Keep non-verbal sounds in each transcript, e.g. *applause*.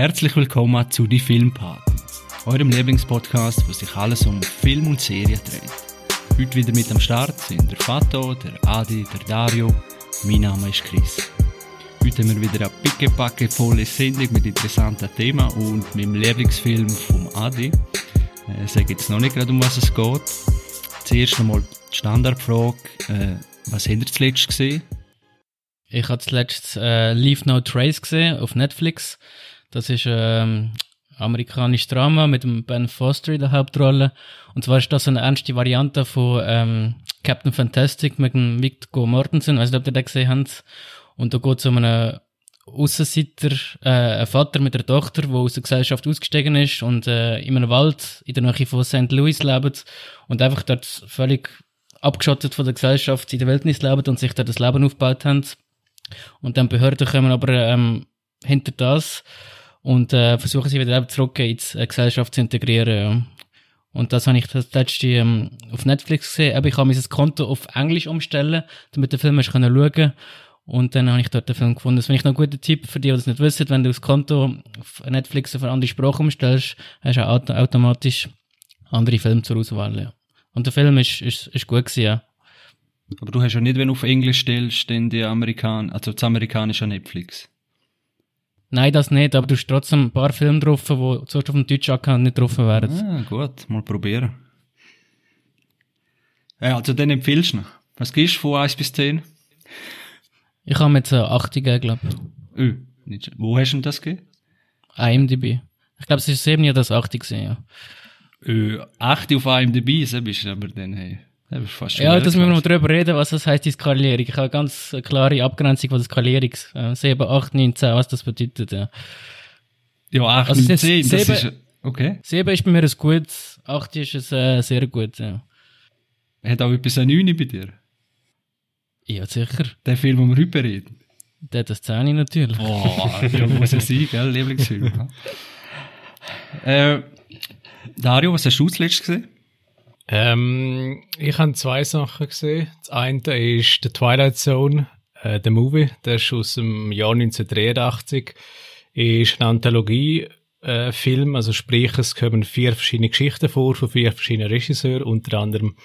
Herzlich willkommen zu Die Filmpartners, eurem Lieblingspodcast, wo sich alles um Film und Serie dreht. Heute wieder mit am Start sind der Fato, der Adi, der Dario. Mein Name ist Chris. Heute haben wir wieder eine pickepacke volle Sendung mit interessanten Themen und meinem Lieblingsfilm vom Adi. Äh, ich sage jetzt noch nicht gerade, um was es geht. Zuerst einmal die Standardfrage, äh, was habt ihr zuletzt gesehen? Ich habe zuletzt äh, Leave No Trace gesehen auf Netflix. Das ist ähm, amerikanisches Drama mit dem Ben Foster in der Hauptrolle. Und zwar ist das eine ernste Variante von ähm, Captain Fantastic mit dem Victor Mortensen. Ich weiß nicht, ob ihr den gesehen habt. Und da geht es um einen Aussenseiter, äh, einen Vater mit einer Tochter, der aus der Gesellschaft ausgestiegen ist und äh, in einem Wald in der Nähe von St. Louis lebt und einfach dort völlig abgeschottet von der Gesellschaft in der Wildnis leben und sich da das Leben aufgebaut haben. Und dann Behörden kommen aber ähm, hinter das und äh, versuchen sie wieder zurück in die äh, Gesellschaft zu integrieren. Ja. Und das habe ich das letzte ähm, auf Netflix gesehen. Aber ich habe mein Konto auf Englisch umstellen, damit der Film schauen konnte. Und dann habe ich dort den Film gefunden. Das finde ich noch ein guter Tipp für die, die das nicht wissen. Wenn du das Konto auf Netflix auf eine andere Sprache umstellst, hast du auch automatisch andere Filme zur Auswahl. Ja. Und der Film ist, ist, ist gut gewesen, ja. Aber du hast ja nicht, wenn du auf Englisch stellst, den die Amerikan also das amerikanische Netflix. Nein, das nicht, aber du hast trotzdem ein paar Filme drauf, die sonst auf dem deutschen Account nicht drauf wären. Ah, gut, mal probieren. Ja, also den empfiehlst du noch. Was gibst du von 1 bis 10? Ich habe jetzt eine 8 gegeben, glaube ich. Öh, nicht, wo hast du denn das gegeben? IMDb. Ich glaube, es ist 7 Jahre das 8 gesehen, ja. Öh, 8 auf IMDb, so bist du aber dann, hey. Ja, dass wir noch drüber reden, was das heißt, die Skalierung. Ich habe eine ganz klare Abgrenzung von der Skalierung. 7, 8, 9, 10, was das bedeutet, ja. Ja, 8, also 9, 10, das 7, ist, okay. 7 ist bei mir ein gut, 8 ist es äh, sehr gut, ja. Hat auch etwas ein 9 bei dir? Ja, sicher. Der Film, den wir heute reden? Der hat das 10 natürlich. Oh, ja, muss ja sein, gell, Lieblingsfilm. *laughs* äh, Dario, was hast du zuletzt gesehen? Ähm, ich habe zwei Sachen gesehen. Das eine ist The Twilight Zone, äh, der Movie. Der ist aus dem Jahr 1983. Ist eine Anthologie, äh, Film, also sprich, es kommen vier verschiedene Geschichten vor von vier verschiedenen Regisseuren, unter anderem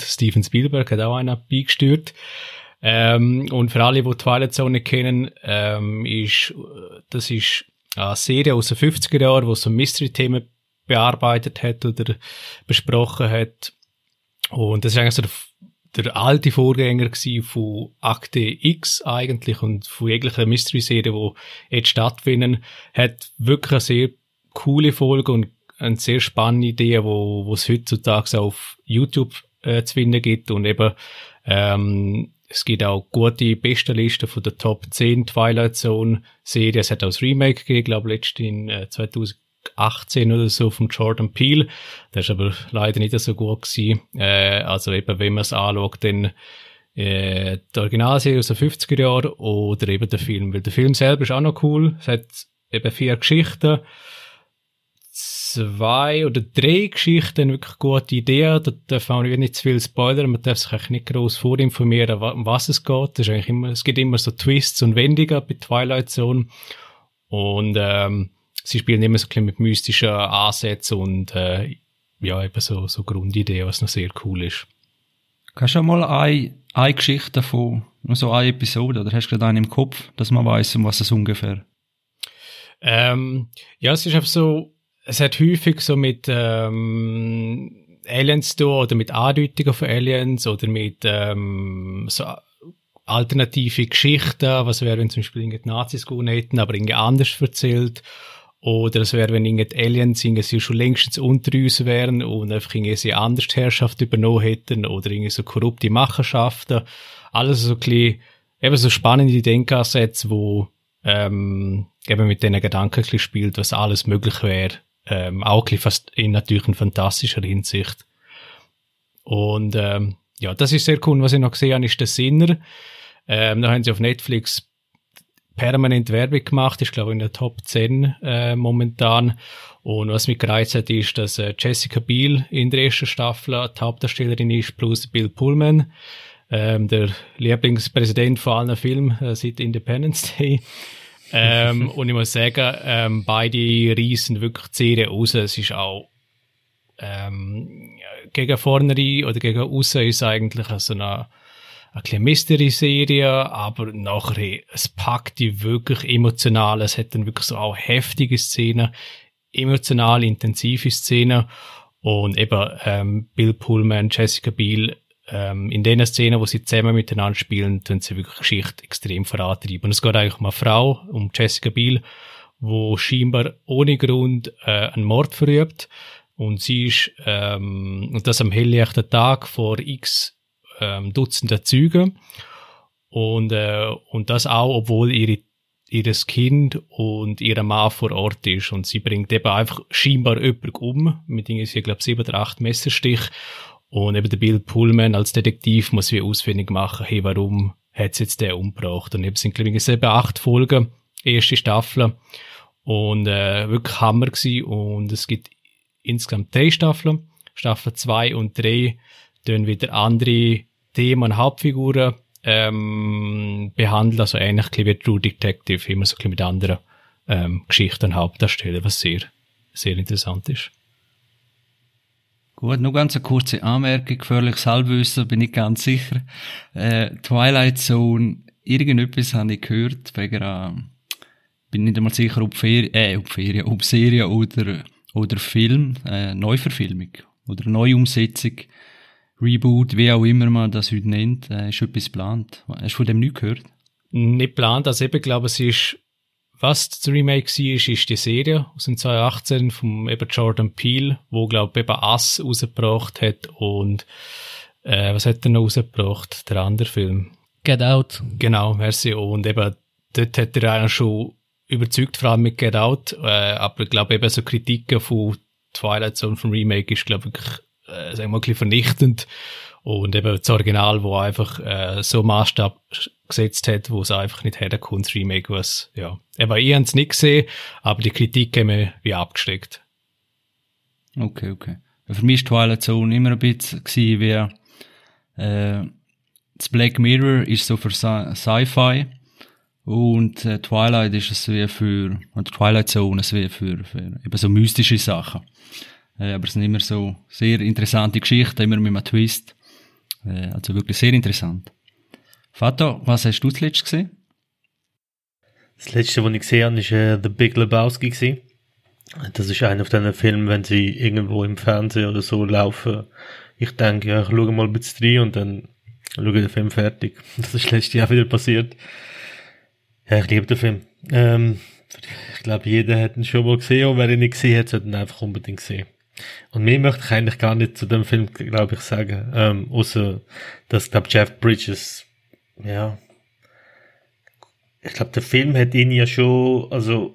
Steven Spielberg hat auch einen beigesteuert. Ähm, und für alle, die Twilight Zone kennen, ähm, ist, das ist eine Serie aus den 50er Jahren, wo so Mystery-Themen bearbeitet hat oder besprochen hat. Und das ist eigentlich so der, der alte Vorgänger von Akte X eigentlich und von jeglicher Mystery-Serie, die jetzt stattfinden, hat wirklich eine sehr coole Folge und eine sehr spannende Idee, wo, wo es heutzutage auf YouTube äh, zu finden gibt und eben ähm, es gibt auch gute Bestenlisten von der Top 10 Twilight Zone Serie. Es hat auch das Remake gegeben, glaube ich, letztes in äh, 2000 18 oder so von Jordan Peele. Der ist aber leider nicht so gut gewesen. Äh, also eben, wenn man es anschaut, dann äh, die Originalserie aus den 50er Jahren oder eben der Film. Weil der Film selber ist auch noch cool. Es hat eben vier Geschichten. Zwei oder drei Geschichten, wirklich gute Ideen. Da darf man nicht zu viel spoilern. Man darf sich eigentlich nicht groß vorinformieren, um was es geht. Es, ist eigentlich immer, es gibt immer so Twists und Wendungen bei Twilight Zone. Und ähm, sie spielen immer so ein bisschen mit mystischen Ansätzen und äh, ja, eben so, so Grundidee, was noch sehr cool ist. Kannst du mal eine, eine Geschichte davon, nur so eine Episode, oder hast du gerade einen im Kopf, dass man weiß, um was es ungefähr? Ähm, ja, es ist einfach so, es hat häufig so mit ähm, Aliens zu tun, oder mit Andeutungen von Aliens oder mit ähm, so alternative Geschichten, was wäre, wenn zum Beispiel Nazis gewonnen hätten, aber irgendwie anders erzählt oder es wäre, wenn irgendeine Aliens irgendwie schon längstens unter uns wären und einfach irgendwie anders Herrschaft übernommen hätten oder irgendwie so korrupte Machenschaften. Alles so ein bisschen, eben so spannende Denkansätze, wo ähm, eben mit diesen Gedanken ein bisschen spielt, was alles möglich wäre. Ähm, auch ein fast in natürlich in fantastischer Hinsicht. Und ähm, ja, das ist sehr cool. Was ich noch gesehen habe, ist der Sinner. Ähm, da haben sie auf Netflix permanent Werbung gemacht, ist glaube ich in der Top 10 äh, momentan. Und was mich gereizt hat, ist, dass äh, Jessica Biel in der ersten Staffel die Hauptdarstellerin ist, plus Bill Pullman, ähm, der Lieblingspräsident von allen Filmen äh, seit Independence Day. *laughs* ähm, und ich muss sagen, ähm, beide reissen wirklich die Serie raus. Es ist auch ähm, gegen vorne oder gegen außen ist eigentlich so eine, eine Mystery-Serie, aber nachher, es packt die wirklich emotional. Es hat dann wirklich so auch heftige Szenen, emotional intensive Szenen und eben ähm, Bill Pullman, Jessica Biel, ähm, in den Szenen, wo sie zusammen miteinander spielen, tun sie wirklich Geschichte extrem vorantreiben. Und es geht eigentlich um eine Frau, um Jessica Biel, wo scheinbar ohne Grund äh, einen Mord verübt. Und sie ist, ähm, und das am helllichten Tag vor x ähm, Dutzenden Zeugen. Und, äh, und das auch, obwohl ihre ihres Kind und ihre Mann vor Ort ist. Und sie bringt eben einfach scheinbar jemanden um, mit irgendwie, ich glaube, sieben oder acht Messerstich. Und eben der Bill Pullman als Detektiv muss wie ausfindig machen, hey, warum hat jetzt den umgebracht? Und eben sind, glaube ich, sieben, acht Folgen, erste Staffel. Und äh, wirklich Hammer gewesen. Und es gibt insgesamt drei Staffeln. Staffel zwei und drei dann wieder andere Themen, Hauptfiguren ähm, behandelt, also ähnlich wie True Detective, immer so ein mit anderen ähm, Geschichten Hauptdarsteller, was sehr, sehr interessant ist. Gut, nur ganz eine kurze Anmerkung, gefährliches Halbwissen, bin ich ganz sicher. Äh, Twilight Zone, irgendetwas habe ich gehört, wegen einer, bin nicht einmal sicher, ob Ferien, äh, ob Ferien, ob Serie oder, oder Film, äh, Neuverfilmung oder Neuumsetzung Reboot, wie auch immer man das heute nennt, äh, ist etwas geplant. Hast du von dem nicht gehört? Nicht geplant, also eben, glaube es ist, was das Remake war, ist, ist die Serie aus dem 2018 vom eben Jordan Peele, wo, glaube ich, eben Ass rausgebracht hat und, äh, was hat er noch rausgebracht? Der andere Film. Get Out. Genau, merci. Und eben, dort hat er eigentlich schon überzeugt, vor allem mit Get Out, äh, aber ich glaube eben so Kritiken von Twilight Zone vom Remake ist, glaube ich, wirklich äh, sagen wir mal, vernichtend. Und eben das Original, wo einfach äh, so Maßstab gesetzt hat, wo es einfach nicht herkommt, Remake, was, ja. Eben, ich habe es nicht gesehen, aber die Kritik haben wir wie abgesteckt. Okay, okay. Für mich war Twilight Zone immer ein bisschen wie, äh, das Black Mirror ist so für Sci-Fi und äh, Twilight ist es wie für, und Twilight Zone ist wie für, für eben so mystische Sachen. Äh, aber es sind immer so sehr interessante Geschichten, immer mit einem Twist. Äh, also wirklich sehr interessant. Vater, was hast du zuletzt gesehen? Das letzte, was ich gesehen habe, war äh, The Big Lebowski. Gewesen. Das ist einer von diesen Filmen, wenn sie irgendwo im Fernsehen oder so laufen. Ich denke, ja, ich schaue mal ein bisschen und dann schaue ich den Film fertig. *laughs* Das ist letztes Jahr wieder passiert. Ja, ich liebe den Film. Ähm, ich glaube, jeder hat ihn schon mal gesehen und wer ihn nicht gesehen hat, sollte ihn einfach unbedingt sehen. Und mehr möchte ich eigentlich gar nicht zu dem Film, glaube ich, sagen. Ähm, außer, dass, glaube Jeff Bridges, ja, ich glaube, der Film hat ihn ja schon, also,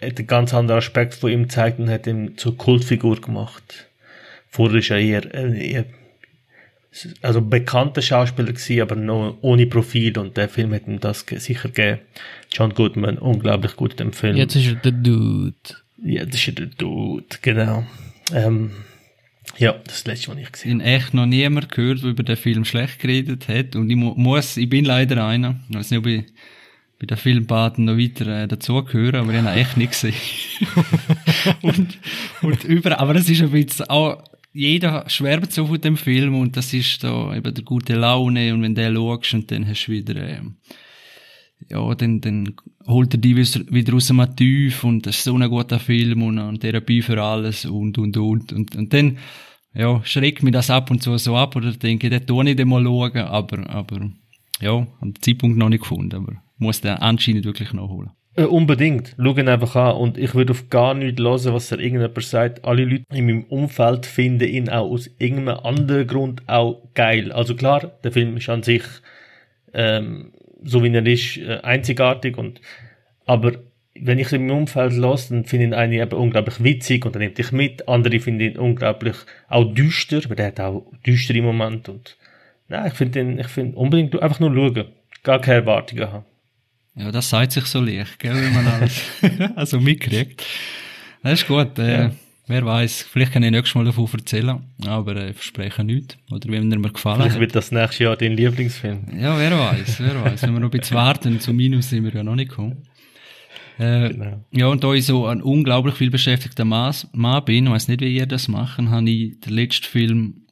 hat einen ganz anderen Aspekt von ihm gezeigt und hat ihn zur Kultfigur gemacht. Vorher ist er eher, äh, eher also bekannter Schauspieler gewesen, aber noch ohne Profil und der Film hat ihm das sicher gegeben. John Goodman, unglaublich gut in dem Film. Jetzt ist er der Dude. Das ist der Dude, genau. Ähm, ja, das letzte, was ich gesehen habe. Ich echt noch niemand gehört, der über den Film schlecht geredet hat. Und ich mu muss, ich bin leider einer. Ich weiß nicht, ob ich bei den Filmbaden noch weiter äh, dazugehören, aber ich habe echt nicht gesehen. *laughs* und, und über, aber es ist ein bisschen auch, jeder schwärmt so von dem Film und das ist da eben der gute Laune und wenn der schaust und dann hast du wieder, äh, ja, dann, dann holt er die wieder aus dem Tief und das ist so ein guter Film und eine Therapie für alles und, und, und. Und, und dann, ja, schreckt mich das ab und zu so ab oder denke, den tue ich mal schauen, aber, aber, ja, den Zeitpunkt noch nicht gefunden, aber muss den anscheinend wirklich nachholen. Äh, unbedingt. Schau ihn einfach an. Und ich würde auf gar nichts hören, was er irgendjemand sagt. Alle Leute in meinem Umfeld finden ihn auch aus irgendeinem anderen Grund auch geil. Also klar, der Film ist an sich ähm, so wie er ist, äh, einzigartig und, aber wenn ich im Umfeld lasse, dann finde ich ihn eigentlich eben unglaublich witzig und dann nimmt dich mit. Andere finden ihn unglaublich auch düster, weil der hat auch düstere Momente und, nein, ich finde ihn, ich finde unbedingt einfach nur schauen. Gar keine Erwartungen haben. Ja, das sagt sich so leicht, gell, wenn man alles *laughs* also mitkriegt. Das ist gut, äh, ja. Wer weiß, vielleicht kann ich nächstes Mal davon erzählen, aber äh, verspreche nichts. Oder wenn er mir gefallen vielleicht wird das nächstes Jahr dein Lieblingsfilm. Ja, wer weiß, wer weiß. wenn wir noch ein bisschen warten, zum Minus sind wir ja noch nicht gekommen. Äh, Genau. Ja, und da ich so ein unglaublich viel beschäftigter Mann, Mann bin, ich weiss nicht, wie ihr das machen, habe ich den letzten Film,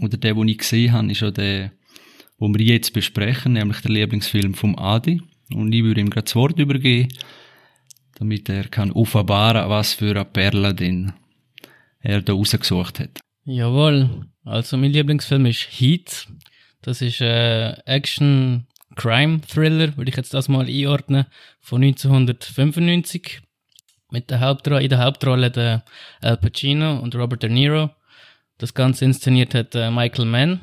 oder der, den ich gesehen habe, ist auch der, wo wir jetzt besprechen, nämlich der Lieblingsfilm vom Adi. Und ich würde ihm gerade das Wort übergeben, damit er kann offenbaren, was für eine Perle denn er da rausgesucht hat. Jawohl. Also mein Lieblingsfilm ist Heat. Das ist äh, Action Crime Thriller, würde ich jetzt das mal einordnen, von 1995. Mit der Hauptrolle, in der Hauptrolle der Al Pacino und Robert De Niro. Das Ganze inszeniert hat äh, Michael Mann.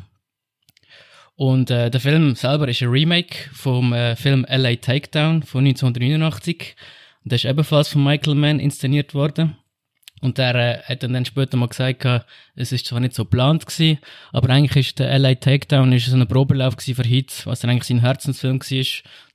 Und äh, der Film selber ist ein Remake vom äh, Film LA Takedown von 1989. Und der ist ebenfalls von Michael Mann inszeniert worden. Und der äh, hat dann, dann später mal gesagt, gehabt, es ist zwar nicht so geplant gewesen, aber eigentlich ist der LA Takedown ist so ein Probelauf gewesen für Hits, was dann eigentlich sein Herzensfilm war.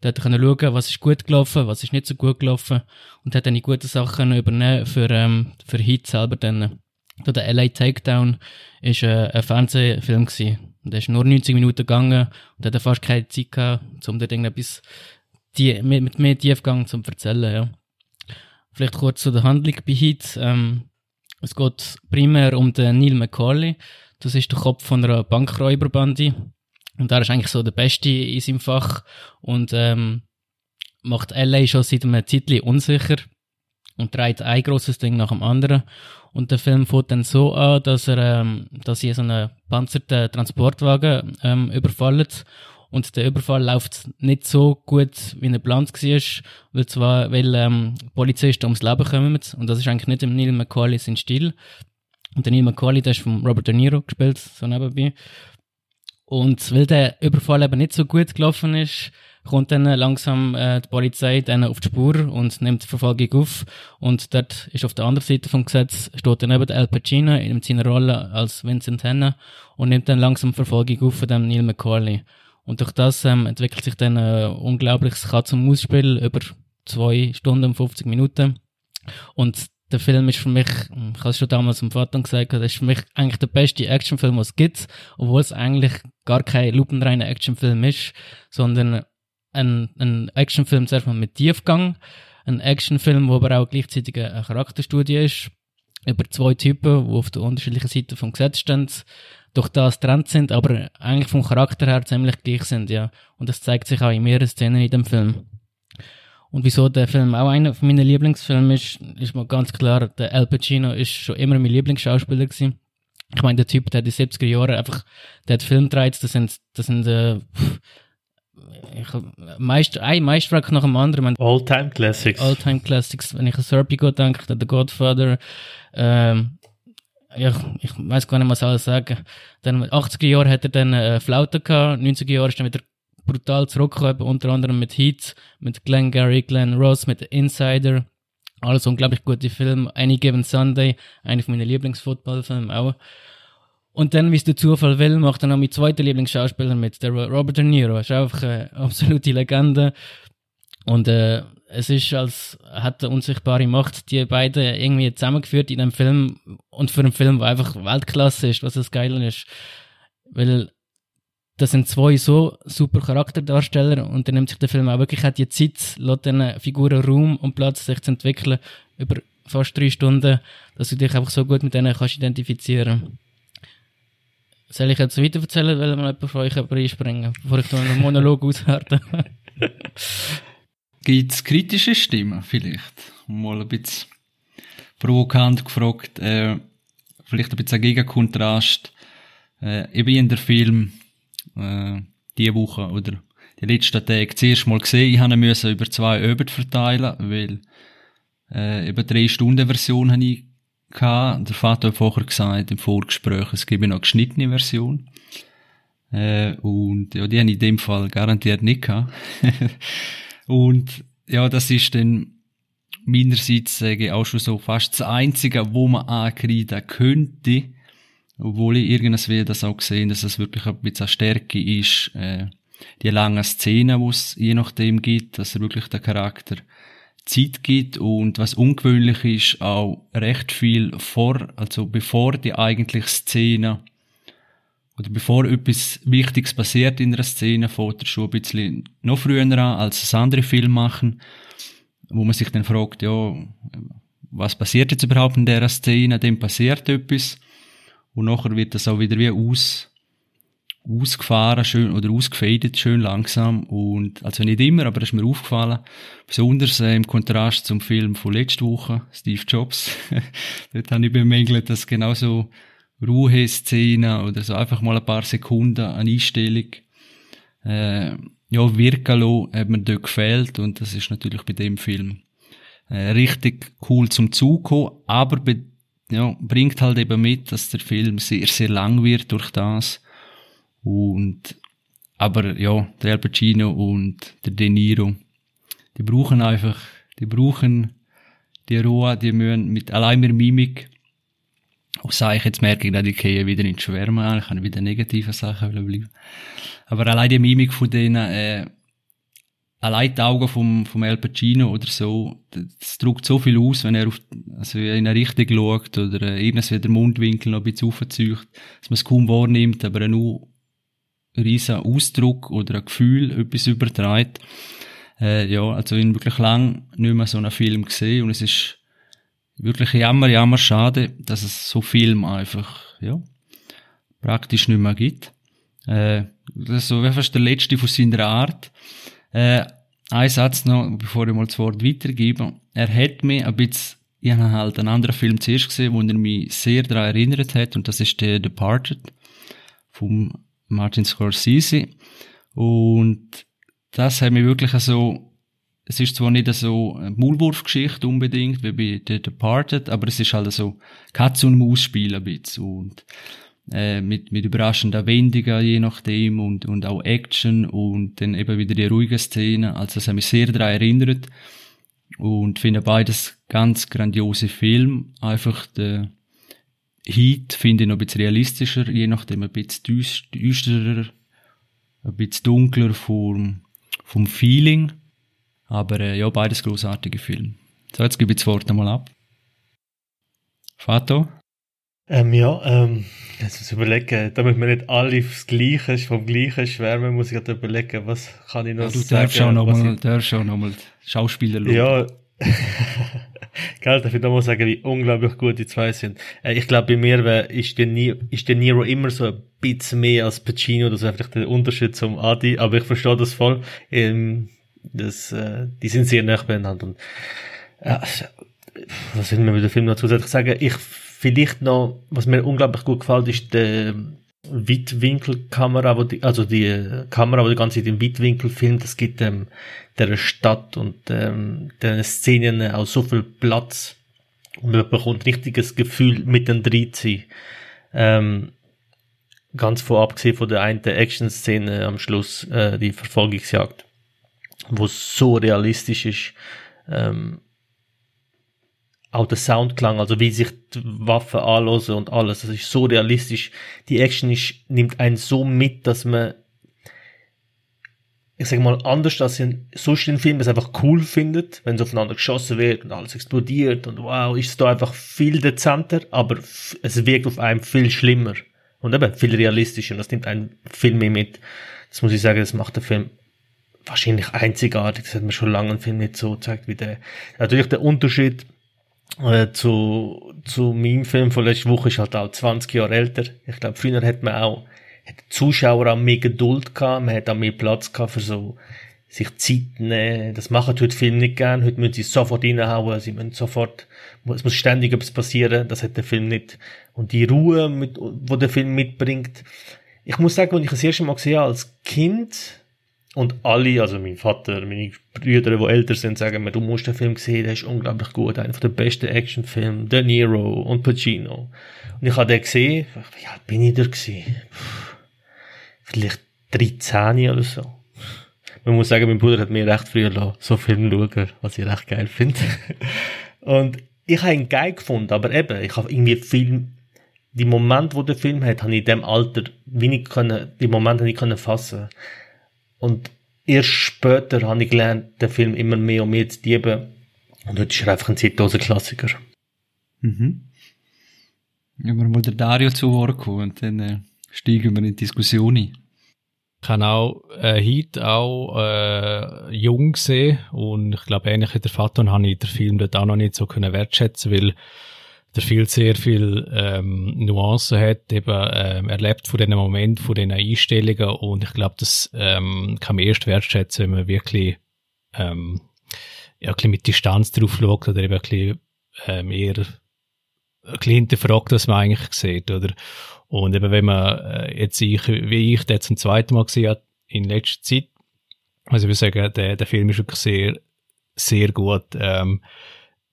Da hat er können schauen, was ist gut gelaufen, was ist nicht so gut gelaufen und hat dann die guten Sachen übernehmen für, ähm, für Hits selber dann. Da der LA Takedown ist äh, ein Fernsehfilm gewesen. Und der ist nur 90 Minuten gegangen und hat fast keine Zeit gehabt, um dort irgendetwas die, mit, mit mehr Tiefgang zu erzählen, ja. Vielleicht kurz zu der Handlung bei Heat. Ähm, es geht primär um den Neil McCauley. Das ist der Kopf von einer Bankräuberbande. Und er ist eigentlich so der Beste in seinem Fach und ähm, macht LA schon seit einem Zeitchen unsicher und dreht ein großes Ding nach dem anderen. Und der Film fängt dann so an, dass er, ähm, dass sie so einen panzerten Transportwagen ähm, überfallen und der Überfall läuft nicht so gut, wie er geplant war, weil zwar, weil ähm, Polizisten ums Leben kommen und das ist eigentlich nicht im Neil McCauley sein Stil. Und der Neil McCauley, der ist von Robert De Niro gespielt, so nebenbei. Und weil der Überfall eben nicht so gut gelaufen ist, kommt dann langsam äh, die Polizei dann auf die Spur und nimmt die Verfolgung auf. Und dort ist auf der anderen Seite vom Gesetz, steht dann eben der Al Pacino in seiner Rolle als Vincent Hanna und nimmt dann langsam die Verfolgung auf von dem Neil McCauley. Und durch das ähm, entwickelt sich dann ein unglaubliches Katz-und-Maus-Spiel über zwei Stunden und 50 Minuten. Und der Film ist für mich, ich habe es schon damals am Vater gesagt, das ist für mich eigentlich der beste Actionfilm, was es gibt, obwohl es eigentlich gar kein lupenreiner Actionfilm ist, sondern ein, ein Actionfilm zuerst mal mit Tiefgang, ein Actionfilm, wo aber auch gleichzeitig eine Charakterstudie ist, über zwei Typen, die auf der unterschiedlichen Seite vom Gesetz stehen, durch das getrennt sind, aber eigentlich vom Charakter her ziemlich gleich sind, ja. Und das zeigt sich auch in mehreren Szenen in dem Film. Und wieso der Film auch einer von meinen Lieblingsfilmen ist, ist mal ganz klar, der Al Pacino ist schon immer mein Lieblingsschauspieler gewesen. Ich meine, der Typ, der hat in den 70er Jahren einfach, der hat Film gedreht, das sind, das sind, äh, ich, meist, ein Meisterwerk nach dem anderen. Ich All-Time Classics. All-Time Classics, wenn ich an Serpico denke, an The Godfather, ähm, ja, ich weiß gar nicht, was alles sagen. Dann 80er Jahre hat er dann äh, Flaute gehabt, 90er Jahre ist dann wieder brutal zurückgekommen, unter anderem mit Heat, mit Glenn Gary, Glenn Ross, mit Insider. Alles unglaublich gute Filme. Any Given Sunday, einer von meinen Lieblingsfootballfilmen auch. Und dann, wie es der Zufall will, macht er noch mein zweiter Lieblingsschauspieler mit, der Robert De Niro. Ist einfach eine *laughs* absolute Legende. Und äh, es ist als hat eine unsichtbare Macht die beiden irgendwie zusammengeführt in einem Film und für einen Film, der einfach Weltklasse ist, was das Geile ist. Weil das sind zwei so super Charakterdarsteller und dann nimmt sich der Film auch wirklich auch die Zeit, lässt den Figuren Raum und Platz, sich zu entwickeln über fast drei Stunden, dass du dich einfach so gut mit denen kannst identifizieren. Soll ich jetzt weiter erzählen, weil mal jemand von euch einspringen, bevor ich einen Monolog *laughs* aushärte? Gibt es kritische Stimmen vielleicht? Mal ein bisschen provokant gefragt, äh, vielleicht ein bisschen ein Gegenkontrast. Äh, ich bin in der Film äh, die Woche oder die letzten Tage zuerst mal gesehen, ich musste über zwei Öbert verteilen, weil äh, über drei Stunden Version habe ich gehabt. Der Vater hat vorher gesagt im Vorgespräch, es gebe noch eine geschnittene Version. Äh, und ja, die habe ich in dem Fall garantiert nicht gehabt. *laughs* und ja, das ist dann meinerseits, sage ich, auch schon so fast das Einzige, wo man ankreiden könnte, obwohl ich irgendwas das auch gesehen, dass es wirklich ein bisschen eine Stärke ist, äh, die langen Szenen, wo es je nachdem gibt, dass er wirklich der Charakter Zeit gibt und was ungewöhnlich ist, auch recht viel vor, also bevor die eigentliche Szene oder bevor etwas Wichtiges passiert in einer Szene, fängt er schon ein bisschen noch früher an, als es andere Filme machen. wo man sich dann fragt, ja, was passiert jetzt überhaupt in dieser Szene? Dem passiert etwas. Und nachher wird das auch wieder wie aus, ausgefahren, schön, oder ausgefadet, schön langsam. Und, also nicht immer, aber das ist mir aufgefallen. Besonders äh, im Kontrast zum Film von letzter Woche, Steve Jobs. *laughs* Dort habe ich bemängelt, dass genauso Ruheszenen oder so einfach mal ein paar Sekunden an Einstellung, äh, ja, wirken lassen, hat mir dort gefehlt. Und das ist natürlich bei dem Film äh, richtig cool zum Zukommen, aber be ja, bringt halt eben mit, dass der Film sehr, sehr lang wird durch das. Und, aber ja, der Al Pacino und der De Niro, die brauchen einfach, die brauchen die Ruhe, die müssen mit allein mit Mimik, auch sage ich jetzt merke ich, dass die gehen wieder in die Schwärme ich kann wieder negative Sachen bleiben. Aber allein die Mimik von denen, äh, allein die Augen vom, vom El Pacino oder so, das drückt so viel aus, wenn er auf, also in eine Richtung schaut oder äh, irgendwie der Mundwinkel noch ein bisschen aufzieht, dass man es kaum wahrnimmt, aber er nur riesen Ausdruck oder ein Gefühl etwas überträgt. Äh, ja, also ich habe wirklich lang nicht mehr so einen Film gesehen und es ist wirklich jammer, jammer schade, dass es so Film einfach, ja, praktisch nicht mehr gibt. Äh, das ist so wie fast der letzte von seiner Art. Äh, ein Satz noch, bevor ich mal das Wort weitergebe. Er hat mich ein bisschen, ich habe halt einen anderen Film zuerst gesehen, wo er mich sehr daran erinnert hat, und das ist der Departed vom Martin Scorsese. Und das hat mich wirklich so, es ist zwar nicht so eine Maulwurfgeschichte unbedingt, wie bei The Departed, aber es ist halt so Katz- und Maus-Spiel ein bisschen. Und äh, mit, mit überraschenden Wendungen je nachdem und, und auch Action und dann eben wieder die ruhigen Szenen. Also das hat mich sehr daran erinnert und finde beides ganz grandiose Film. Einfach der Heat finde ich noch ein bisschen realistischer, je nachdem ein bisschen düsterer, ein bisschen dunkler vom, vom Feeling. Aber äh, ja, beides großartige Filme. So, jetzt gebe ich das Wort einmal ab. Fato? Ähm, ja, ähm, jetzt muss ich überlegen, damit wir nicht alle aufs Gleiche, vom Gleichen schwärmen, muss ich gerade überlegen, was kann ich noch ja, du sagen. Darfst auch noch mal, ich... darfst auch noch mal Schauspieler schauen. Ja, *laughs* Gell, darf ich nochmal sagen, wie unglaublich gut die zwei sind. Äh, ich glaube, bei mir wär, ist, der Niro, ist der Nero immer so ein bisschen mehr als Pacino, das ist einfach der Unterschied zum Adi, aber ich verstehe das voll. Ähm, das, äh, die sind sehr nah beieinander. Äh, was will man mit dem Film noch zusätzlich sagen? Ich Vielleicht noch, was mir unglaublich gut gefällt, ist die Weitwinkelkamera, wo die, also die Kamera, wo die ganze Zeit im Weitwinkel filmt. Das gibt ähm, der Stadt und ähm, den Szenen auch so viel Platz. Und man bekommt ein richtiges Gefühl, mit den sein. Ähm, ganz vor abgesehen von der einen Action-Szene am Schluss, äh, die Verfolgungsjagd, wo so realistisch ist. Ähm, auch der Soundklang, also wie sich die Waffen anlösen und alles, das ist so realistisch. Die Action ist, nimmt einen so mit, dass man, ich sag mal, anders als in sonst in Filmen es einfach cool findet, wenn es aufeinander geschossen wird und alles explodiert und wow, ist es da einfach viel dezenter, aber es wirkt auf einem viel schlimmer und eben viel realistischer und das nimmt einen viel mehr mit. Das muss ich sagen, das macht der Film wahrscheinlich einzigartig. Das hat mir schon lange einen Film nicht so gezeigt wie der. Natürlich der Unterschied äh, zu, zu meinem Film von letzter Woche ist halt auch 20 Jahre älter. Ich glaube, früher hat man auch, hat Zuschauer auch mehr Geduld gehabt, man hat auch mehr Platz gehabt für so, sich Zeit nehmen. Das machen heute Film nicht gern. Heute müssen sie sofort reinhauen, sie müssen sofort, es muss ständig etwas passieren. Das hat der Film nicht. Und die Ruhe, mit, wo der Film mitbringt. Ich muss sagen, als ich das erste Mal gesehen habe, als Kind, und alle, also mein Vater, meine Brüder, die älter sind, sagen mir, du musst den Film sehen, der ist unglaublich gut, einer der besten Actionfilme, De Niro und Pacino. Und ich habe den gesehen, wie alt bin ich da gewesen? Vielleicht 13 oder so. Man muss sagen, mein Bruder hat mir recht früh lassen, so Filme schauen, was ich recht geil finde. *laughs* und ich habe ihn geil gefunden, aber eben, ich habe irgendwie Film, die Moment, wo der Film hat, habe ich in dem Alter wenig können, die Momente nicht können fassen und erst später habe ich gelernt, den Film immer mehr und mehr zu lieben. Und heute ist er einfach ein Zeitlosen-Klassiker. Mhm. Wenn wir mal der Dario zu Wort kommen und dann äh, steigen wir in die Diskussion ein. Ich habe auch äh, heute auch äh, jung gesehen und ich glaube, ähnlich wie der Vater habe ich den Film dort auch noch nicht so können wertschätzen, weil der Film sehr viel ähm, Nuancen hat, eben ähm, erlebt von diesen Momenten, von diesen Einstellungen und ich glaube, das ähm, kann man erst wertschätzen, wenn man wirklich ähm, ja, ein bisschen mit Distanz drauf schaut oder eben ein bisschen ähm, eher ein hinterfragt, was man eigentlich sieht, oder? Und eben, wenn man äh, jetzt ich, wie ich den zum zweiten Mal gesehen habe, in letzter Zeit, also ich würde sagen, der, der Film ist wirklich sehr, sehr gut. Ähm,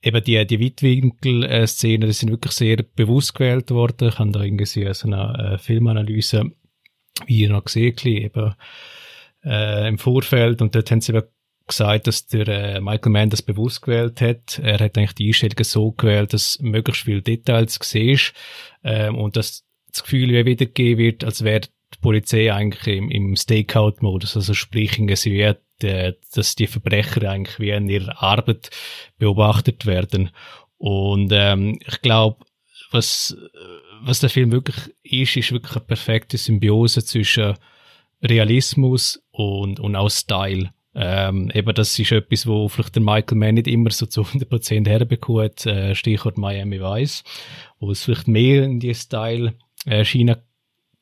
eben die, die Weitwinkel-Szenen, die sind wirklich sehr bewusst gewählt worden. Ich habe da irgendwie so eine äh, Filmanalyse, wie ihr noch gesehen eben äh, im Vorfeld und dort haben sie eben gesagt, dass der äh, Michael Mann das bewusst gewählt hat. Er hat eigentlich die Einstellungen so gewählt, dass möglichst viele Details gesehen ähm, und dass das Gefühl wiedergegeben wird, als wäre die Polizei eigentlich im, im Stakeout-Modus, also sprich, sie wird, äh, dass die Verbrecher eigentlich wie in ihrer Arbeit beobachtet werden. Und ähm, ich glaube, was, was der Film wirklich ist, ist wirklich eine perfekte Symbiose zwischen Realismus und, und auch Style. Ähm, eben, das ist etwas, wo vielleicht der Michael Mann nicht immer so zu 100% herbekommt, äh, Stichwort Miami Vice, wo es vielleicht mehr in die Style äh, Schiene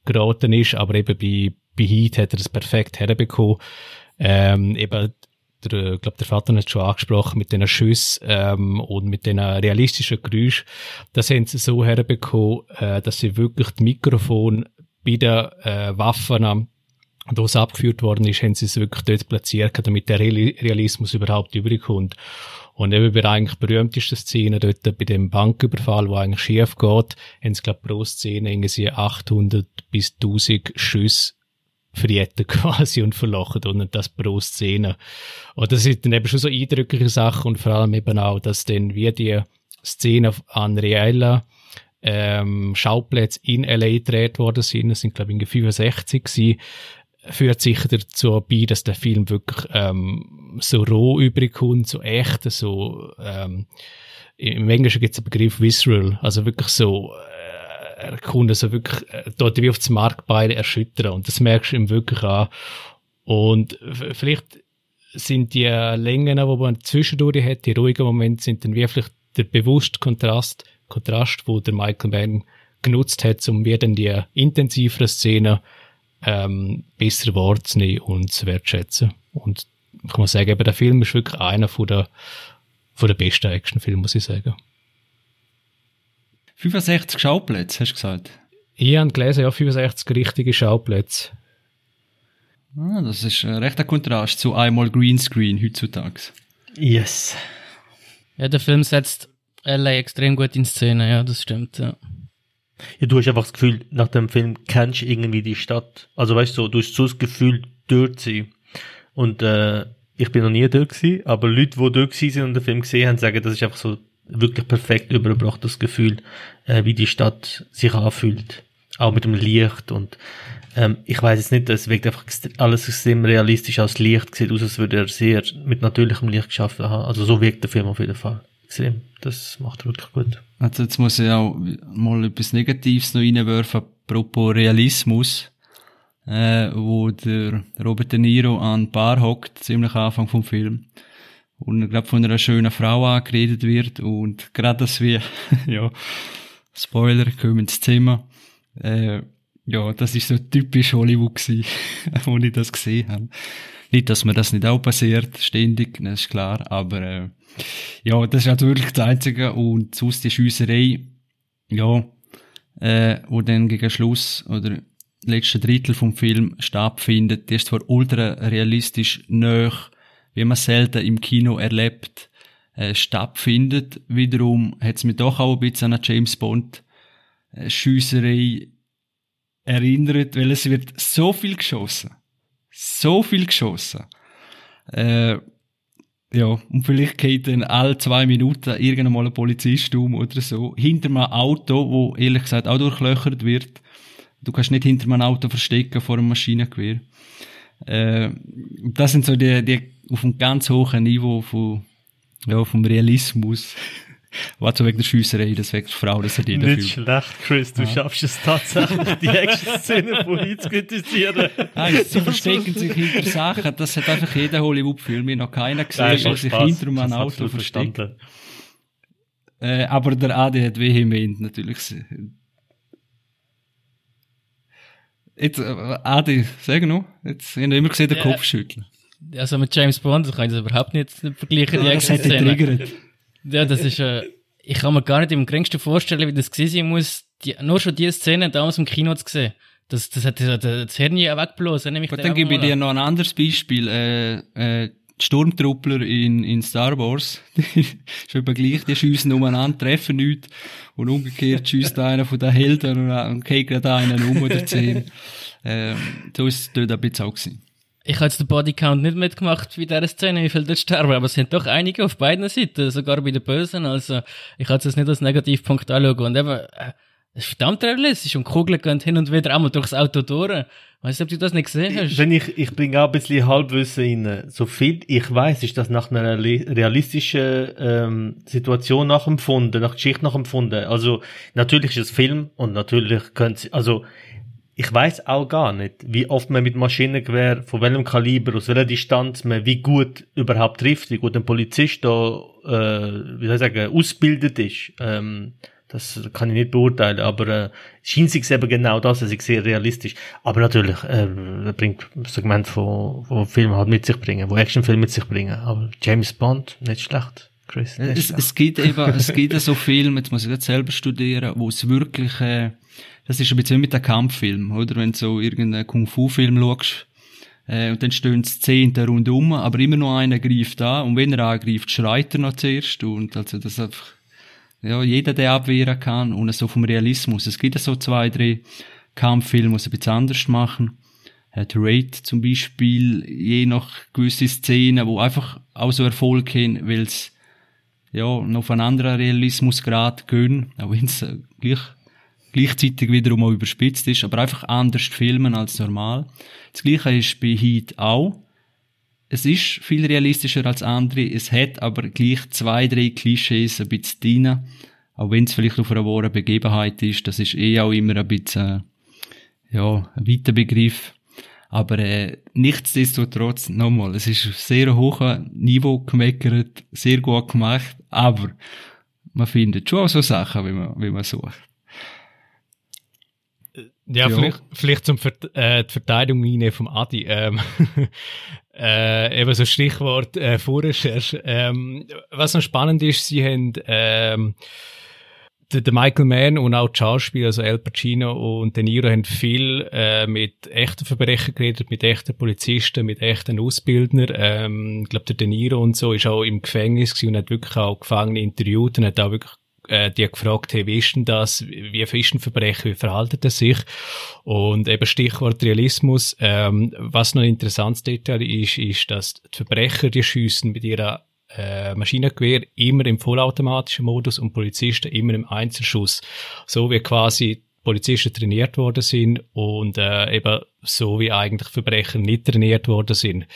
geraten ist, aber eben bei, bei Heat hat er das perfekt herbekommen. Ähm, eben, der, ich glaube, der Vater hat es schon angesprochen, mit den Schüssen ähm, und mit den realistischen Geräuschen, das haben sie so herbekommen, äh, dass sie wirklich das Mikrofon bei den äh, Waffen wo es abgeführt worden ist, haben sie es wirklich dort platziert, damit der Realismus überhaupt überkommt. Und eben bei der eigentlich berühmtesten Szene dort bei dem Banküberfall, wo eigentlich schief geht, haben sie, glaube pro Szene irgendwie 800 bis 1000 Schüsse verjeten *laughs* quasi und verlochen und das pro Szene. Und das sind dann eben schon so eindrückliche Sachen und vor allem eben auch, dass dann wie die Szene an reellen ähm, Schauplätzen in L.A. gedreht worden sind, das sind glaube ich 65 gewesen, führt sicher dazu bei, dass der Film wirklich ähm, so roh übrig kommt, so echt, so ähm, im Englischen gibt es den Begriff visceral, also wirklich so äh, er so wirklich äh, dort wie auf das Marktbein erschüttern. Und das merkst du ihm wirklich an. Und vielleicht sind die Längen, die man zwischendurch hat, die ruhigen Momente, sind dann vielleicht der bewusste Kontrast, Kontrast, wo der Michael Mann genutzt hat, um wie dann die intensiveren Szenen ähm, besser wahrzunehmen und zu wertschätzen. Und ich muss sagen, eben der Film ist wirklich einer von der, von der besten Actionfilme, muss ich sagen. 65 Schauplätze, hast du gesagt? Ich habe gelesen, ja, 65 richtige Schauplätze. Ah, das ist ein rechter Kontrast zu einmal Greenscreen heutzutage. Yes. Ja, der Film setzt LA extrem gut in Szene, ja, das stimmt, ja. Ja, du hast einfach das Gefühl, nach dem Film kennst du irgendwie die Stadt. Also weißt du, du hast so das Gefühl, dort zu sein. Und äh, ich bin noch nie dort gewesen, aber Leute, die dort sind und den Film gesehen haben, sagen, das ist einfach so wirklich perfekt überbracht, das Gefühl, äh, wie die Stadt sich anfühlt. Auch mit dem Licht und ähm, ich weiß jetzt nicht, es wirkt einfach alles extrem realistisch als Licht, sieht aus, als würde er sehr mit natürlichem Licht geschaffen haben. Also so wirkt der Film auf jeden Fall extrem. Das macht wirklich gut. Also jetzt muss ich auch mal etwas Negatives noch reinwerfen, apropos Realismus, äh, wo der Robert De Niro an der Bar hockt, ziemlich Anfang vom Film. Und ich glaube von einer schönen Frau angeredet wird und gerade das wie, *laughs* ja, Spoiler, kommen ins Zimmer. Äh, ja, das ist so typisch Hollywood gewesen, *laughs* wo ich das gesehen habe. Nicht, dass mir das nicht auch passiert, ständig, das ist klar, aber äh, ja, das ist halt wirklich das Einzige. Und sonst die Schiesserei, ja, äh, wo dann gegen Schluss oder letzte Drittel vom Film stattfindet, die ist zwar ultra realistisch nöch, wie man selten im Kino erlebt, äh, stattfindet. Wiederum hat es mich doch auch ein bisschen an eine James Bond äh, Schiesserei erinnert, weil es wird so viel geschossen. So viel geschossen. Äh, ja, und vielleicht geht dann alle zwei Minuten irgendwann mal ein Polizist um oder so. Hinter einem Auto, wo ehrlich gesagt auch durchlöchert wird. Du kannst nicht hinter einem Auto verstecken vor einem Maschinengewehr. Äh, das sind so die, die auf einem ganz hohen Niveau von, ja, vom Realismus. Was wegen der Schiesserei, das wegen der Frau, das hat jeder Nicht Film. schlecht, Chris. Du schaffst es tatsächlich, die Action-Szene von zu kritisieren. Nein, sie verstecken sich hinter Sachen. Das hat einfach jeder Hollywood-Film, ich noch keiner gesehen, Nein, der sich Spaß. hinter einem Auto versteckt. verstanden. Äh, aber der Adi hat vehement natürlich. Jetzt, äh, Adi, sag noch. Jetzt, ich habe immer gesehen, den Ja. Kopf schütteln. Also mit James Bond das kann ich das überhaupt nicht, vergleichen, die Das hat dich triggert. Ja, das ist, äh, ich kann mir gar nicht im geringsten vorstellen, wie das gewesen sein muss, die, nur schon diese Szene damals im Kino zu sehen. Das, das hat das, hat das Hirn ja weggeblasen. Aber dann gebe ich dir noch ein anderes Beispiel. Äh, äh, die Sturmtruppler in, in Star Wars, *laughs* ist etwa gleich, die schiessen umeinander, treffen nichts. Und umgekehrt schießt einer von den Helden und, und geht gerade einen um oder zehn. *laughs* Ähm, so ist es dort ein bisschen auch gewesen. Ich habe jetzt den Bodycount nicht mitgemacht bei dieser Szene, wie viele dort sterben, aber es sind doch einige auf beiden Seiten, sogar bei den Bösen, also ich kann es nicht als Negativpunkt anschauen. Und eben, äh, es ist verdammt realistisch und Kugeln gehen hin und wieder einmal durchs Auto durch. Weißt du, ob du das nicht gesehen hast? Wenn ich, ich bringe auch ein bisschen Halbwissen rein. So viel ich weiß, ist das nach einer reali- realistischen ähm, Situation nachempfunden, nach Geschichte nachempfunden. Also natürlich ist es Film und natürlich können sie, also ich weiß auch gar nicht, wie oft man mit Maschinengewehr, von welchem Kaliber, aus welcher Distanz man wie gut überhaupt trifft, wie gut ein Polizist da, äh, wie soll ich sagen, ausgebildet ist. Ähm, das kann ich nicht beurteilen, aber äh, scheint sich eben genau das, also ich sehe realistisch. Aber natürlich, äh, bringt das Segment von, von Filmen halt mit sich bringen, wo Actionfilme mit sich bringen. Aber James Bond, nicht schlecht. Chris, nicht Es, schlecht. es gibt eben, es gibt so Filme, jetzt muss ich das selber studieren, wo es wirklich, äh, das ist ein bisschen wie mit einem Kampffilm, oder? Wenn du so irgendeinen Kung-Fu-Film schaust, äh, und dann stehen zehn da rundum, aber immer nur einer greift an, und wenn er angreift, schreit er noch zuerst, und also das einfach, ja, jeder, der abwehren kann, und so vom Realismus. Es gibt so zwei, drei Kampffilme, die es ein bisschen anders machen. Äh, The Raid zum Beispiel, je nach gewisse Szenen, wo einfach auch so Erfolg haben, weil es ja, noch auf einen anderen Realismusgrad gehen, auch wenn es äh, gleich, gleichzeitig wiederum auch überspitzt ist, aber einfach anders filmen als normal. Das Gleiche ist bei Heat auch. Es ist viel realistischer als andere, es hat aber gleich zwei, drei Klischees ein bisschen drin, auch wenn es vielleicht auf einer wahren Begebenheit ist, das ist eh auch immer ein bisschen, äh, ja, ein weiter Begriff. Aber äh, nichtsdestotrotz, nochmal, es ist sehr hohem Niveau gemeckert, sehr gut gemacht, aber man findet schon auch so Sachen, wie man, wie man sucht. Ja, Ja. Vielleicht, vielleicht zum Ver äh, die Verteidigung meine vom Adi. Ähm, *laughs* äh, eben so Stichwort äh, Vorrecherche. Ähm, was noch spannend ist, sie haben ähm, der, der Michael Mann und auch die Schauspieler, also Al Pacino und De Niro, haben viel äh, mit echten Verbrechern geredet, mit echten Polizisten, mit echten Ausbildnern. Ähm, ich glaube, der De Niro und so ist auch im Gefängnis gewesen und hat wirklich auch Gefangene interviewt und hat auch wirklich äh, die gefragt, hey, wie ist denn das? Wie ist ein Verbrecher? Wie verhaltet er sich? Und eben Stichwort Realismus. Ähm, was noch ein interessantes Detail ist, ist, dass die Verbrecher, die schiessen mit ihrer äh, Maschinengewehr immer im vollautomatischen Modus und Polizisten immer im Einzelschuss. So wie quasi Polizisten trainiert worden sind und äh, eben so wie eigentlich Verbrecher nicht trainiert worden sind.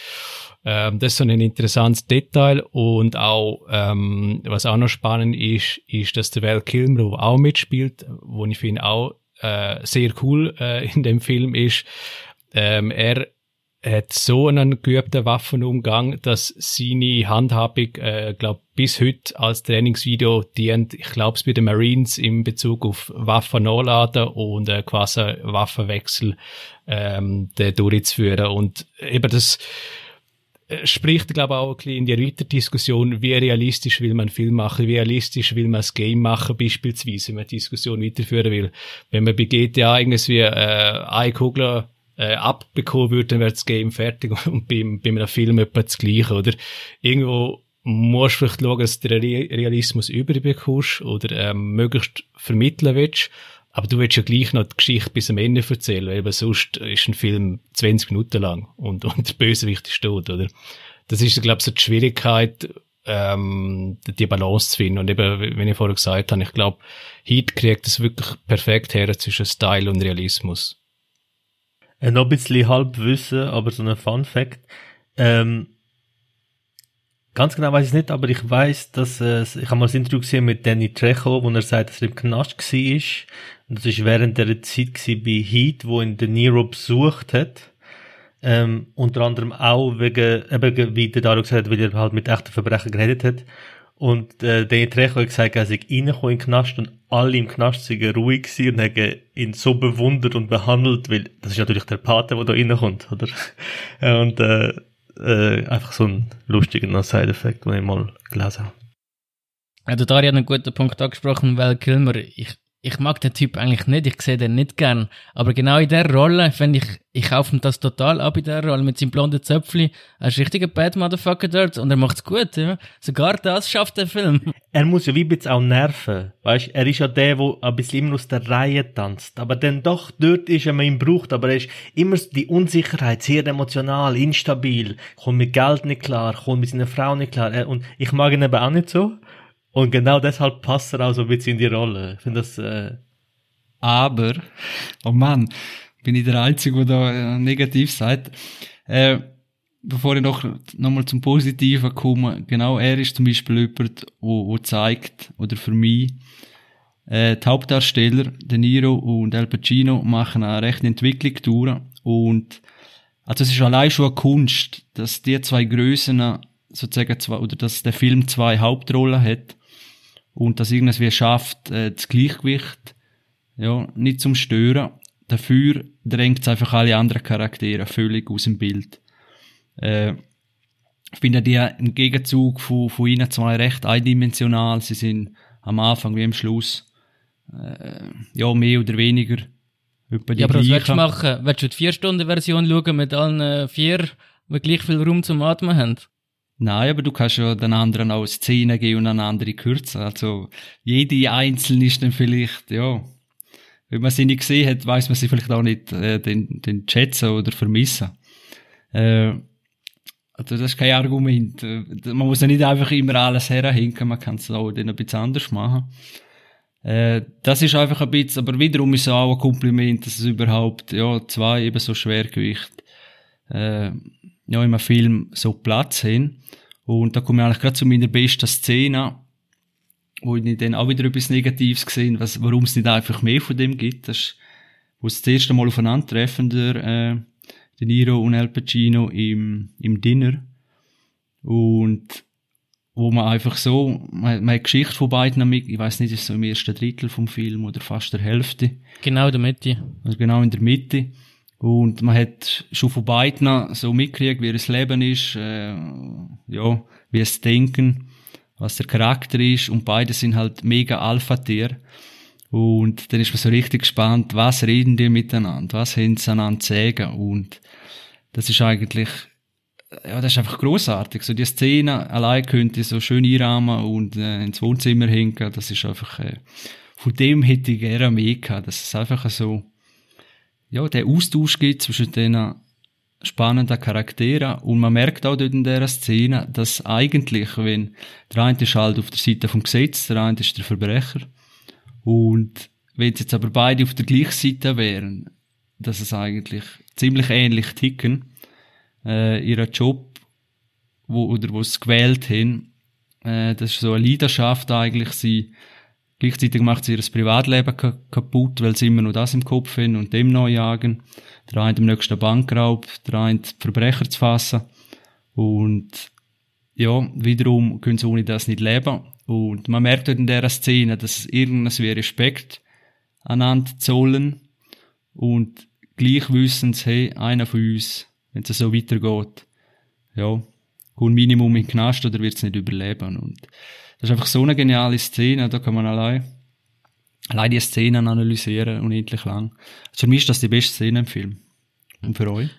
Ähm, das ist so ein interessantes Detail und auch, ähm, was auch noch spannend ist, ist, dass der Val Kilmer, auch mitspielt, wo ich finde auch äh, sehr cool äh, in dem Film ist, ähm, er hat so einen geübten Waffenumgang, dass seine Handhabung, äh, glaube bis heute als Trainingsvideo dient. Ich glaube es bei den Marines in Bezug auf Waffen nachladen und äh, quasi Waffenwechsel ähm, durchzuführen. Und eben das spricht, glaube ich, auch ein bisschen in die weitere Diskussion, wie realistisch will man Film machen, wie realistisch will man das Game machen, beispielsweise, wenn man die Diskussion weiterführen will. Wenn man bei GTA irgendwie äh, eine Kugel äh, abbekommen würde, dann wäre das Game fertig *laughs* und beim, bei einem Film etwa das Gleiche, oder? Irgendwo musst du vielleicht schauen, dass du den Re- Realismus überbekommst oder ähm, möglichst vermitteln willst. Aber du willst ja gleich noch die Geschichte bis am Ende erzählen, weil sonst ist ein Film 20 Minuten lang und, *laughs* und der Bösewicht ist tot, oder? Das ist, glaube ich, so die Schwierigkeit, ähm, die Balance zu finden. Und eben, wie ich vorher gesagt habe, ich glaube, Heat kriegt es wirklich perfekt her zwischen Style und Realismus. Äh, noch ein bisschen Halbwissen, aber so ein Fun Fact. Ähm, Ganz genau weiß ich es nicht, aber ich weiß, dass äh, ich habe mal ein Interview gesehen mit Danny Trejo, wo er sagt, dass er im Knast war. Und das ist während der Zeit bei Heat, wo ihn De Niro besucht hat. Ähm, unter anderem auch wegen, eben, wie der Dario gesagt hat, weil er halt mit echten Verbrechern geredet hat. Und äh, Danny Trejo hat gesagt, er sei reingekommen in den Knast und alle im Knast sind ruhig gewesen und haben ihn so bewundert und behandelt, weil das ist natürlich der Pate, der da reinkommt, oder? *laughs* und äh, äh, einfach so ein lustiger Side-Effekt, den ich mal gelesen habe. Ja, der Dari hat einen guten Punkt angesprochen, weil Kilmer, ich, ich mag den Typ eigentlich nicht, ich sehe den nicht gern. Aber genau in der Rolle, finde ich, ich kaufe ihm das total ab in der Rolle mit seinem blonden Zöpfli. Er ist richtiger Bad Motherfucker dort und er macht's gut, ja. Sogar das schafft der Film. *laughs* Er muss ja wie ein bisschen auch nerven. Weißt, er ist ja der, der ein bisschen immer aus der Reihe tanzt. Aber dann doch dort ist, wenn man ihn braucht. Aber er ist immer die Unsicherheit, sehr emotional, instabil, kommt mit Geld nicht klar, kommt mit seiner Frau nicht klar. Und ich mag ihn eben auch nicht so. Und genau deshalb passt er auch so ein bisschen in die Rolle. Ich finde das, äh Aber, oh Mann, bin ich der Einzige, der da äh, negativ sagt. Äh, bevor ich noch, noch mal zum Positiven komme, genau, er ist zum Beispiel jemand, wo, wo zeigt, oder für mich, äh, die Hauptdarsteller, De Niro und Al Pacino, machen eine rechte Entwicklung durch. Und, also es ist allein schon eine Kunst, dass die zwei Größen sozusagen zwei, oder dass der Film zwei Hauptrollen hat und das irgendwie schafft, äh, das Gleichgewicht ja, nicht zum Stören. Dafür drängt es einfach alle anderen Charaktere völlig aus dem Bild. Äh, ich finde die im Gegenzug von, von ihnen zwei recht eindimensional. Sie sind am Anfang wie am Schluss äh, ja mehr oder weniger ja, aber was willst du machen? Willst du die Vier-Stunden-Version schauen mit allen äh, vier, die gleich viel Raum zum Atmen haben? Nein, aber du kannst ja den anderen auch Szenen geben und eine andere kürzen. Also, jede einzelne ist dann vielleicht, ja, wenn man sie nicht gesehen hat, weiß man sie vielleicht auch nicht äh, den, den schätzen oder vermissen. Äh, also das ist kein Argument. Äh, man muss ja nicht einfach immer alles herhinken, man kann es auch dann ein bisschen anders machen. Äh, das ist einfach ein bisschen, aber wiederum ist es auch ein Kompliment, dass es überhaupt, ja, zwei eben so Schwergewicht, äh, ja, in einem Film so Platz haben. Und da komme ich eigentlich gerade zu meiner besten Szene, wo ich dann auch wieder etwas Negatives gesehen was, warum es nicht einfach mehr von dem gibt. Das ist, wo es das erste Mal aufeinandertreffen, der, äh, De Niro und Al Pacino im, im Dinner. Und wo man einfach so, man, man hat Geschichte von beiden mit, ich weiß nicht, ist so im ersten Drittel vom Film oder fast der Hälfte. Genau in der Mitte. Also genau in der Mitte. Und man hat schon von beiden so mitgekriegt, wie das Leben ist, äh, ja, wie es denken, was der Charakter ist. Und beide sind halt mega Alpha-Tier. Und dann ist man so richtig gespannt, was reden die miteinander, was haben sie einander zu sagen. Und das ist eigentlich, ja, das ist einfach großartig. So die Szene allein könnte so schön einrahmen und äh, ins Wohnzimmer hängen. Das ist einfach, äh, von dem hätte ich gerne mehr gehabt. Das ist einfach so, ja, der Austausch gibt zwischen den spannenden Charakteren. Und man merkt auch dort in dieser Szene, dass eigentlich, wenn der eine halt auf der Seite vom Gesetz, der eine ist der Verbrecher. Und wenn jetzt aber beide auf der gleichen Seite wären, dass es eigentlich ziemlich ähnlich ticken, äh, ihren Job, wo, oder wo sie gewählt haben, äh, das ist so eine Leidenschaft eigentlich, sie Gleichzeitig macht sie ihr Privatleben kaputt, weil sie immer noch das im Kopf haben und dem noch jagen. Der eine im nächsten Bankraub, der eine Verbrecher zu fassen. Und ja, wiederum können sie ohne das nicht leben. Und man merkt in dieser Szene, dass irgendwas wie Respekt aneinander zollen und gleich wissen sie, hey, einer von uns, wenn es so weitergeht, ja, kommt Minimum in den Knast oder wird es nicht überleben. Und das ist einfach so eine geniale Szene, da kann man allein, allein die Szenen analysieren unendlich lang. Also für mich ist das die beste Szene im Film. Und für euch?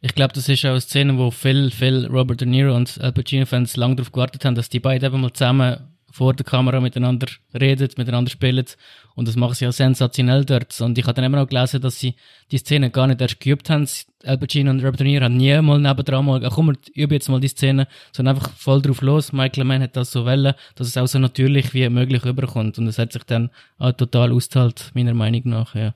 Ich glaube, das ist auch eine Szene, wo viel, viel Robert De Niro und Al Pacino-Fans lange darauf gewartet haben, dass die beiden eben mal zusammen vor der Kamera miteinander redet, miteinander spielen. Und das machen sie auch sensationell dort. Und ich habe dann immer noch gelesen, dass sie die Szene gar nicht erst geübt haben. Al Pacino und Robert De Niro haben nie mal nebendran mal, ach komm, wir üben jetzt mal die Szene, sondern einfach voll drauf los. Michael Mann hat das so wollen, dass es auch so natürlich wie möglich überkommt. Und es hat sich dann auch total ausgezahlt, meiner Meinung nach, ja.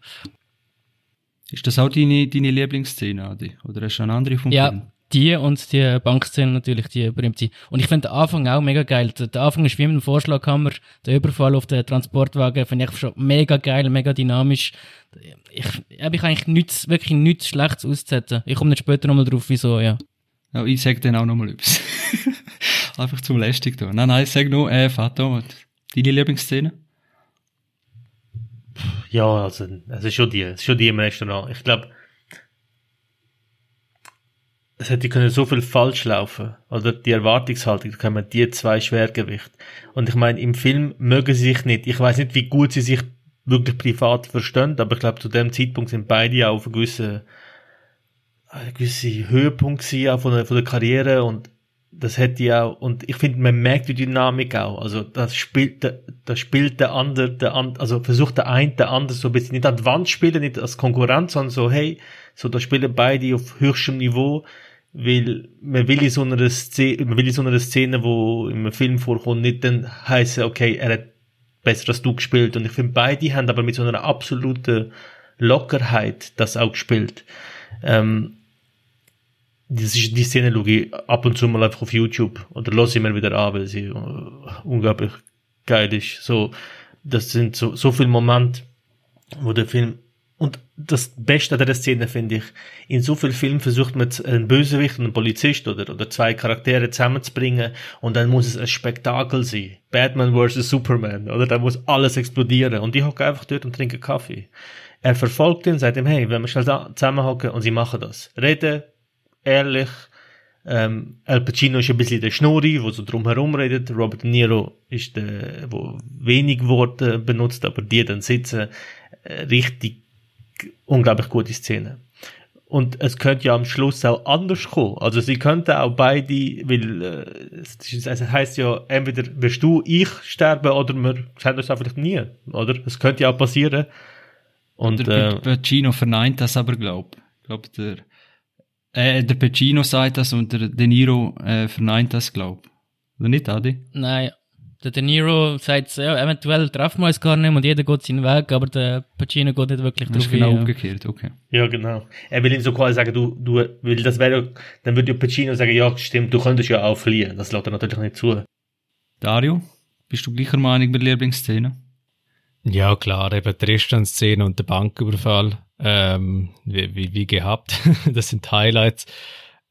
Ist das auch deine, deine Lieblingsszene, Adi? Oder hast du eine andere vom ja. Film? Die und die Bankszene natürlich, die berühmte. Und ich finde den Anfang auch mega geil. Der, Anfang ist wie mit dem Vorschlaghammer, der Überfall auf den Transportwagen, finde ich schon mega geil, mega dynamisch. Ich habe ich eigentlich nichts, wirklich nichts Schlechtes auszusetzen. Ich komme nicht später nochmal drauf, wieso, ja. Ja, ich sag dann auch nochmal etwas. *laughs* Einfach zum lästig da. Nein, nein, sag nur, äh, Vater, deine Lieblingsszene? Ja, also, es ist schon die, es ist schon die im Restaurant. Ich glaube, es hätte können so viel falsch laufen. Oder die Erwartungshaltung, da kommen die zwei Schwergewicht. Und ich meine, im Film mögen sie sich nicht. Ich weiß nicht, wie gut sie sich wirklich privat verstehen, aber ich glaube, zu dem Zeitpunkt sind beide auf einem gewissen, einen gewissen Höhepunkt gewesen, von der, von der Karriere und das hätte ja und ich finde, man merkt die Dynamik auch. Also, das spielt, das spielt der andere, der andere, also versucht der eine, der andere so ein bisschen nicht an die Wand spielen, nicht als Konkurrenz, sondern so, hey, so, da spielen beide auf höchstem Niveau weil man will in so einer Szene, man will in so einer Szene, wo im Film vorkommt, nicht dann heißen, okay, er hat besser als du gespielt. Und ich finde, beide haben aber mit so einer absoluten Lockerheit das auch gespielt. Ähm, das ist, die Szene schaue ich ab und zu mal einfach auf YouTube oder lasse ich mir wieder an, weil sie uh, unglaublich geil ist. So, das sind so, so viele Momente, wo der Film und das Beste an dieser Szene finde ich, in so vielen Filmen versucht man einen Bösewicht einen Polizist oder, oder zwei Charaktere zusammenzubringen und dann muss es ein Spektakel sein. Batman vs. Superman, oder? Da muss alles explodieren und die hocken einfach dort und trinken Kaffee. Er verfolgt ihn, sagt ihm, hey, wenn wir schnell zusammenhocken und sie machen das. Reden, ehrlich, ähm, Al Pacino ist ein bisschen der Schnurri, wo so drumherum redet. Robert De Niro ist der, wo wenig Worte benutzt, aber die dann sitzen, äh, richtig unglaublich gute Szene. Und es könnte ja am Schluss auch anders kommen. Also sie könnten auch beide, weil äh, es, es heißt ja, entweder wirst du, ich sterben oder wir sehen uns einfach nie. Oder? Es könnte ja auch passieren. Und, der äh, Pacino verneint das aber, glaub. Ich glaube, der, äh, der Pacino sagt das und der De Niro äh, verneint das, glaub. Oder nicht, Adi? Nein, der De Niro sagt, ja, eventuell treffen wir uns gar nicht und jeder geht seinen Weg, aber der Pacino geht nicht wirklich drauf genau hin, umgekehrt, okay. Ja, genau. Er will ihm so quasi sagen, du, du, weil das wäre, dann würde ja Pacino sagen, ja, stimmt, du könntest ja auch fliehen. Das lässt er natürlich nicht zu. Dario, bist du gleicher Meinung mit der Lieblingsszene? Ja, klar, eben die Tristan-Szene und der Banküberfall, ähm, wie, wie, wie gehabt. *laughs* das sind Highlights.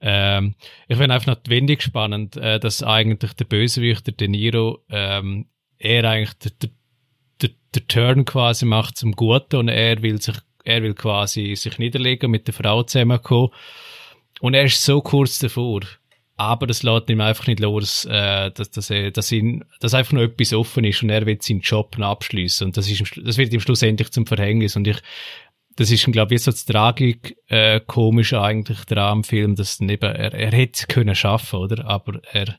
Ähm, ich finde einfach noch wenig spannend, äh, dass eigentlich der Bösewicht, der De Niro, ähm, er eigentlich der, der, der, Turn quasi macht zum Guten und er will sich, er will quasi sich niederlegen, mit der Frau zusammenkommen. Und er ist so kurz davor. Aber das lässt ihm einfach nicht los, äh, dass, dass, er, dass, ihn, dass einfach noch etwas offen ist und er will seinen Job abschließen. Und das, ist, das wird ihm schlussendlich zum Verhängnis. Und ich, das ist, glaube ich, so das Tragik, äh, komisch eigentlich daran am Film, dass eben, er, er hätte können schaffen, oder? Aber er,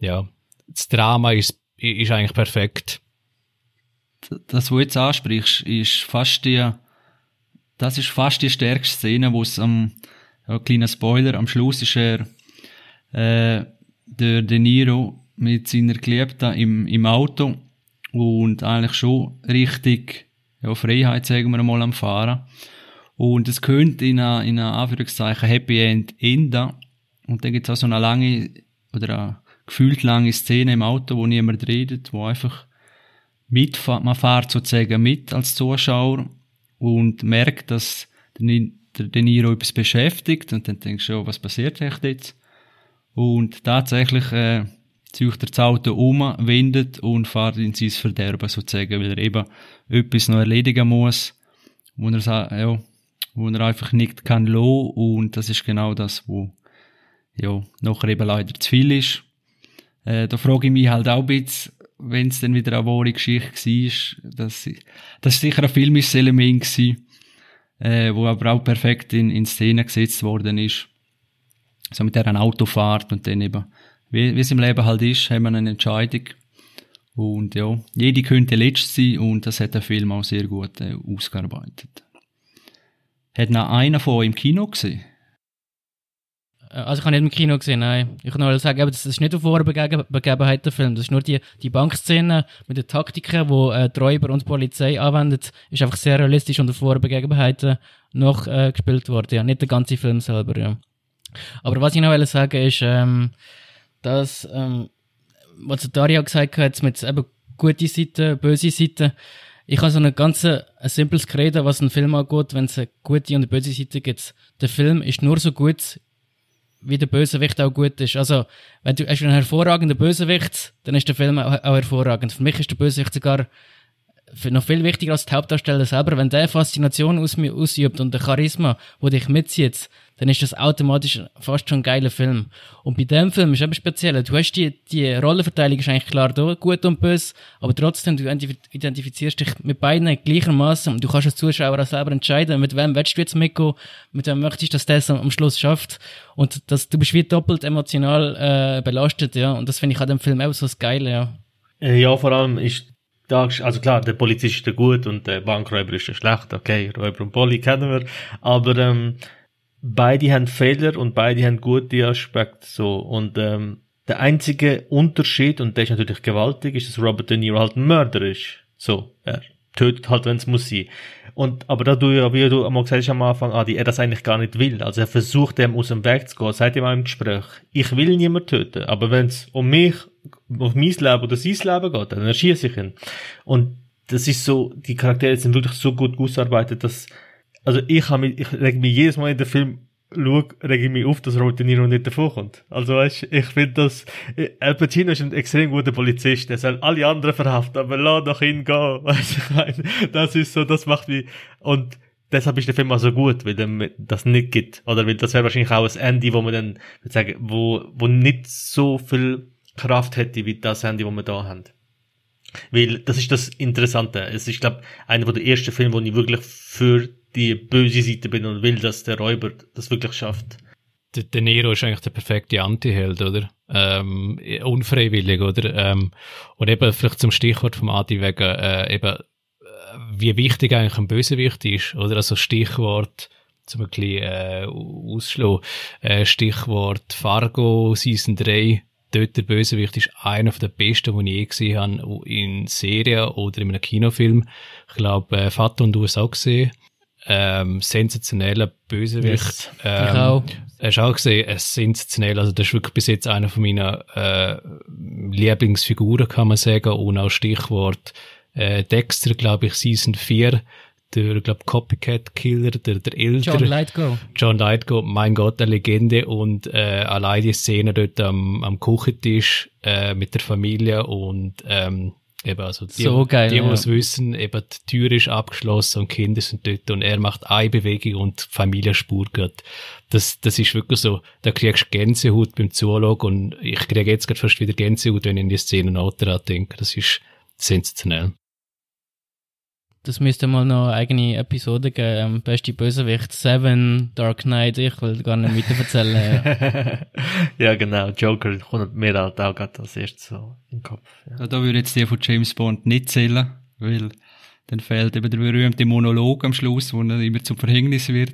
ja, das Drama ist, ist eigentlich perfekt. Das, was du jetzt ansprichst, ist fast die, das ist fast die stärkste Szene, wo es am, ja, kleiner Spoiler, am Schluss ist er, äh, der De Niro mit seiner Geliebten im, im Auto und eigentlich schon richtig, ja, Freiheit, sagen wir mal, am Fahren. Und es könnte in einer, in einer Anführungszeichen Happy End enden. Und dann gibt es auch so eine lange oder eine gefühlt lange Szene im Auto, wo niemand redet, wo einfach mitfahrt, man fährt sozusagen mit als Zuschauer und merkt, dass der, De Niro etwas beschäftigt und dann denkst du, oh, was passiert echt jetzt? Und tatsächlich äh, zieht er das Auto um, wendet und fährt in sein Verderben sozusagen, weil er eben etwas noch erledigen muss, wo er, ja, wo er einfach nicht kann lassen. und das ist genau das, wo ja, nachher eben leider zu viel ist. Äh, da frage ich mich halt auch ein bisschen, wenn es dann wieder eine wahre Geschichte war, dass, das ist sicher ein filmisches Element gewesen, äh, wo aber auch perfekt in, in Szene gesetzt worden ist. So mit der Autofahrt und dann eben, wie, es im Leben halt ist, haben wir eine Entscheidung. Und ja, jede könnte letzt sein und das hat der Film auch sehr gut äh, ausgearbeitet. Hat noch einer von euch im Kino gesehen? Äh, also ich habe nicht im Kino gesehen, nein. Ich kann nur sagen, das ist nicht auf wahre der Film. Das ist nur die, die Bankszene mit den Taktiken, die äh, die Räuber und die Polizei anwendet, ist einfach sehr realistisch und auf wahre Begebenheiten noch äh, gespielt worden. Ja, nicht der ganze Film selber, ja. Aber was ich noch will sagen ist, ähm, dass, ähm, was Daria gesagt hat, mit eben gute Seite, böse Seite, ich habe so eine ganze, ein simples Credo, was einen Film angeht, wenn es eine gute und eine böse Seite gibt. Der Film ist nur so gut, wie der Bösewicht auch gut ist. Also, wenn du hast einen hervorragenden Bösewicht, dann ist der Film auch, auch hervorragend. Für mich ist der Bösewicht sogar noch viel wichtiger als der Hauptdarsteller selber. Wenn der Faszination aus mir ausübt und der Charisma, wo dich mitzieht, dann ist das automatisch fast schon ein geiler Film. Und bei dem Film ist eben speziell. Du hast die, die Rollenverteilung ist eigentlich klar da, gut und böse, aber trotzdem, du identifizierst dich mit beiden gleichermaßen und du kannst als Zuschauer auch selber entscheiden, mit wem willst du jetzt mitgehen, mit wem möchtest du, dass das am Schluss schafft. Und das, du bist wie doppelt emotional äh, belastet, ja. Und das finde ich an dem Film auch so das Geile, ja. Äh, ja, vor allem ist da, also klar, der Polizist ist der gut und der Bankräuber ist der schlecht, okay, Räuber und Poli kennen wir, aber ähm, beide haben Fehler und beide haben gute Aspekte so und ähm, der einzige Unterschied und der ist natürlich gewaltig ist, dass Robert De Niro halt ein Mörder ist. So, er tötet halt, wenn es muss sein. Und, aber da du ja, wie du einmal gesagt hast am Anfang, Adi, er das eigentlich gar nicht will. Also er versucht dem aus dem Weg zu gehen, seit ihm auch im Gespräch. Ich will niemand töten, aber wenn es um mich, um mein Leben oder sein Leben geht, dann erschieße ich ihn. Und das ist so, die Charaktere sind wirklich so gut ausgearbeitet, dass also ich mich, ich reg mich jedes Mal in den Film schaue, reg ich mich auf, dass Robert De Niro nicht davonkommt. Also weißt, ich finde das, Al Pacino ist ein extrem guter Polizist, der soll alle anderen verhaften, aber lass doch ihn gehen. *laughs* Weißt, ich meine, das ist so, das macht mich, und deshalb ist der Film auch so gut, weil dem das nicht gibt. Oder weil das wäre wahrscheinlich auch ein Ende, wo man dann, würde sagen, wo, wo nicht so viel Kraft hätte, wie das Ende, wo wir da haben. Weil, das ist das Interessante. Es ist, glaube einer der ersten Filme, wo ich wirklich für die böse Seite bin und will, dass der Räuber das wirklich schafft. Der De Niro ist eigentlich der perfekte Anti-Held, oder? Ähm, unfreiwillig, oder? Ähm, und eben vielleicht zum Stichwort vom Adi wegen, äh, eben, äh, wie wichtig eigentlich ein Bösewicht ist, oder? Also Stichwort, zum ein bisschen äh, ausschlagen, äh, Stichwort Fargo Season 3, dort der Bösewicht ist einer der besten, die ich je gesehen habe, in Serien oder in einem Kinofilm. Ich glaube, äh, Vater und du hast auch gesehen ähm, sensationeller Bösewicht. Yes. Ähm, ich auch. Hast du auch gesehen, es sensationell, also das ist wirklich bis jetzt einer von meinen äh, Lieblingsfiguren, kann man sagen, und auch Stichwort äh, Dexter, glaube ich, Season 4, der, glaube Copycat Killer, der, der Ältere. John Lightgo. John Lightgo, mein Gott, eine Legende und äh, allein die Szene dort am, am Küchentisch äh, mit der Familie und ähm, Eben, also die, so geil, die, die ja. es wissen, eben die Tür ist abgeschlossen und Kinder sind dort und er macht eine Bewegung und die Familie spurt geht. Das, das ist wirklich so, da kriegst du Gänsehaut beim Zuschauen und ich kriege jetzt gerade fast wieder Gänsehaut, wenn ich in die Szene nachher denke. Das ist sensationell. Das müsste mal noch eine eigene Episode geben. Ähm, beste Bösewicht, Seven, Dark Knight, ich will gar nicht weiter erzählen. *laughs* ja, genau. Joker kommt mir halt auch gerade als erstes so in den Kopf. Ja. Da würde jetzt der von James Bond nicht zählen, weil dann fehlt eben der berühmte Monolog am Schluss, wo er immer zum Verhängnis wird.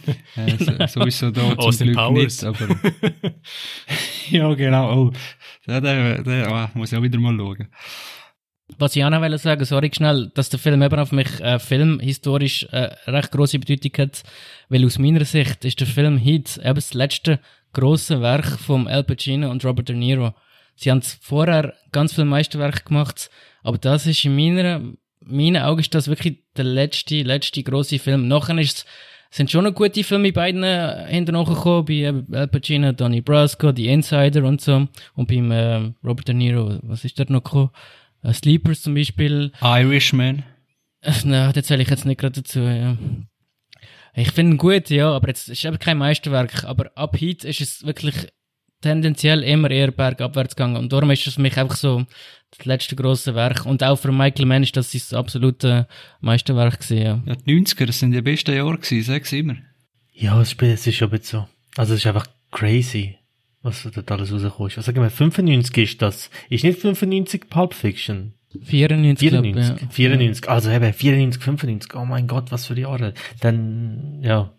*laughs* äh, so, so ist so da zum Austin Glück Powers. nicht, aber *laughs* ja, genau. Oh, der, der, der ah, muss ich auch wieder mal schauen. Was ich auch noch sagen, sorry schnell, dass der Film eben auf mich äh, filmhistorisch äh, recht große Bedeutung hat, weil aus meiner Sicht ist der Film Heat eben das letzte große Werk von Al Pacino und Robert De Niro. Sie haben vorher ganz viele Meisterwerke gemacht, aber das ist in meiner, meinen Augen ist das wirklich der letzte, letzte große Film. Nachher ist sind schon noch gute Filme bei beiden äh, hinterher gekommen, bei äh, Al Pacino, Donnie Brasco, The Insider und so, und beim äh, Robert De Niro, was ist dort noch gekommen? Äh, Sleepers zum Beispiel. Irishman. Äh, Nein, das zähle ich jetzt nicht gerade dazu, ja. Ich finde ihn gut, ja, aber jetzt ist eben kein Meisterwerk. Aber ab heute ist es wirklich tendenziell immer eher bergabwärts gegangen. Und darum ist es für mich einfach so das letzte grosse Werk. Und auch für Michael Mann ist das sein absolute Meisterwerk gewesen, ja. Ja, die 90er, das sind die besten Jahre gewesen, sag's immer. Ja, es ist es ist schon ein bisschen so. Also es ist einfach crazy, was dort alles rausgekommen ist. Also sagen wir, 95 ist das. Ist nicht 95 Pulp Fiction? 94, 94, glaub, ja. 94, also eben 94, 95, oh mein Gott, was für Jahre. Dann, ja,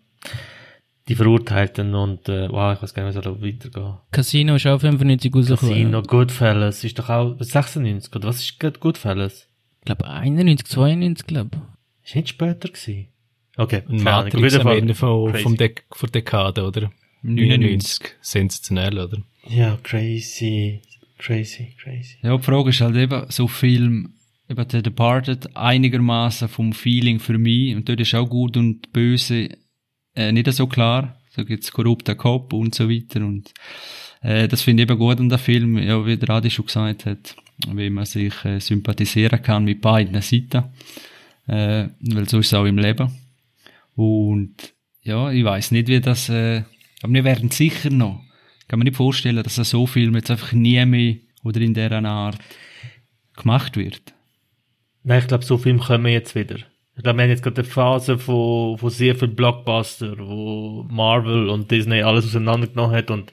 die Verurteilten und, äh, wow, ich weiß gar nicht, wie soll weitergehen. Casino ist auch 95 rausgekommen. Casino, Goodfellas, ist doch auch 96, oder was ist Goodfellas? Ich glaube 91, 92, glaube Ist nicht später gewesen? Okay, Matrix am Ende von, vom Dek von Dekade, oder? 99. Sensationell, oder? Ja, crazy. Crazy, crazy. Ja, die Frage ist halt eben, so Film, eben The Departed, einigermaßen vom Feeling für mich, und dort ist auch gut und böse äh, nicht so klar. Da gibt's korrupter Kopf und so weiter, und äh, das finde ich eben gut an der Film, ja, wie der Adi schon gesagt hat, wie man sich äh, sympathisieren kann mit beiden Seiten, äh, weil so ist es auch im Leben. Und ja, ich weiß nicht, wie das, äh, aber wir werden sicher noch. Ich kann mir nicht vorstellen, dass so Film jetzt einfach nie mehr oder in dieser Art gemacht wird. Nein, ich glaube, so Filme kommen jetzt wieder. Ich glaube, wir haben jetzt gerade eine Phase von, von sehr viel Blockbuster, wo Marvel und Disney alles auseinandergenommen hat und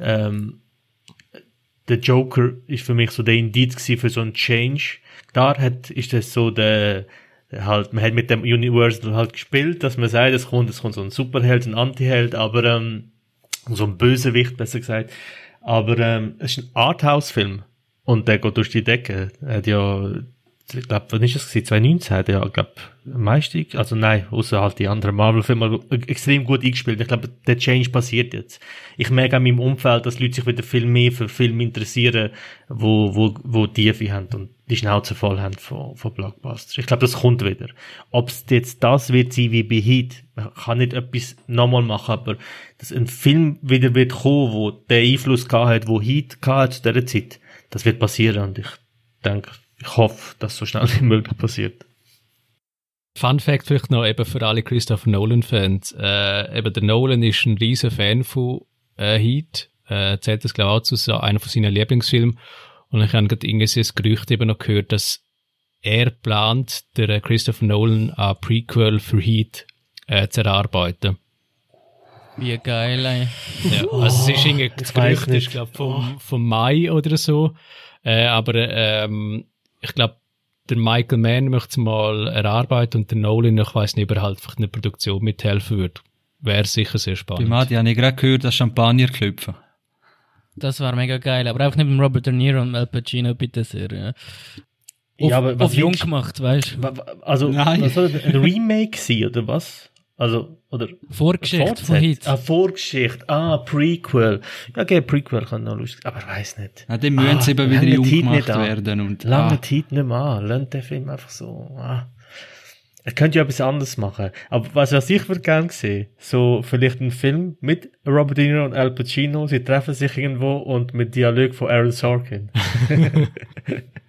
ähm, der Joker ist für mich so der Indiz für so einen Change. Da hat, ist das so der, halt, man hat mit dem Universal halt gespielt, dass man sagt, es kommt, es kommt so ein Superheld, ein Antiheld, aber ähm, so ein Bösewicht, besser gesagt. Aber ähm, es ist ein Arthouse-Film und der geht durch die Decke. Er hat ja ich glaube, wann ist das gewesen? 2019 hat er, glaube meiste, also nein, außer halt die anderen Marvel-Filme, extrem gut eingespielt. Ich glaube, der Change passiert jetzt. Ich merke an meinem Umfeld, dass Leute sich wieder viel mehr für Filme interessieren, wo, wo, wo Tiefe haben und die Schnauze voll haben von, von Blockbusters. Ich glaube, das kommt wieder. Ob es jetzt das wird sein wie bei Heat, man kann nicht etwas nochmal machen, aber dass ein Film wieder wird kommen, der Einfluss gehabt hat, wo Heat gehabt hat zu dieser Zeit, das wird passieren und ich denke, ich hoffe, dass so schnell *laughs* wie möglich passiert. Fun Fact vielleicht noch eben für alle Christopher Nolan-Fans. Äh, eben der Nolan ist ein riesen Fan von äh, Heat. Äh, zählt das glaube ich auch zu so einer von seinen Lieblingsfilmen. Und ich habe gerade irgendwie das Gerücht eben noch gehört, dass er plant, der Christopher Nolan ein Prequel für Heat äh, zu erarbeiten. Wie geil, ey. Ja, also es ist irgendwie das Gerücht, ich glaube vom, vom Mai oder so. Äh, aber ähm, ich glaube, der Michael Mann möchte es mal erarbeiten und der Nolan, ich weiß nicht, ob er halt einfach in der Produktion mithelfen würde. Wäre sicher sehr spannend. Bei Madi habe ich gerade gehört, dass Champagner klopfen. Das war mega geil, aber auch nicht mit Robert De Niro und Al Pacino, bitte sehr. Ja, auf, Ja, aber was auf jung gemacht, weißt du. Also, Nein. was soll das? Ein Remake sein, oder was? Also, oder? Vorgeschichte von Fortsetz- Hit. Ah, Vorgeschichte. Ah, Prequel. Ja, okay, Prequel kann noch lustig, aber ich weiß nicht. Ja, dann müssen sie eben wieder jung gemacht nicht an. werden. Und, Lange ah, Zeit nicht mehr an. Lernt den Film einfach so. Ah. Er könnte ja etwas anderes machen. Aber was, was ich würde gerne sehen, so vielleicht ein Film mit Robert De Niro und Al Pacino, sie treffen sich irgendwo und mit Dialog von Aaron Sorkin. *laughs* *laughs*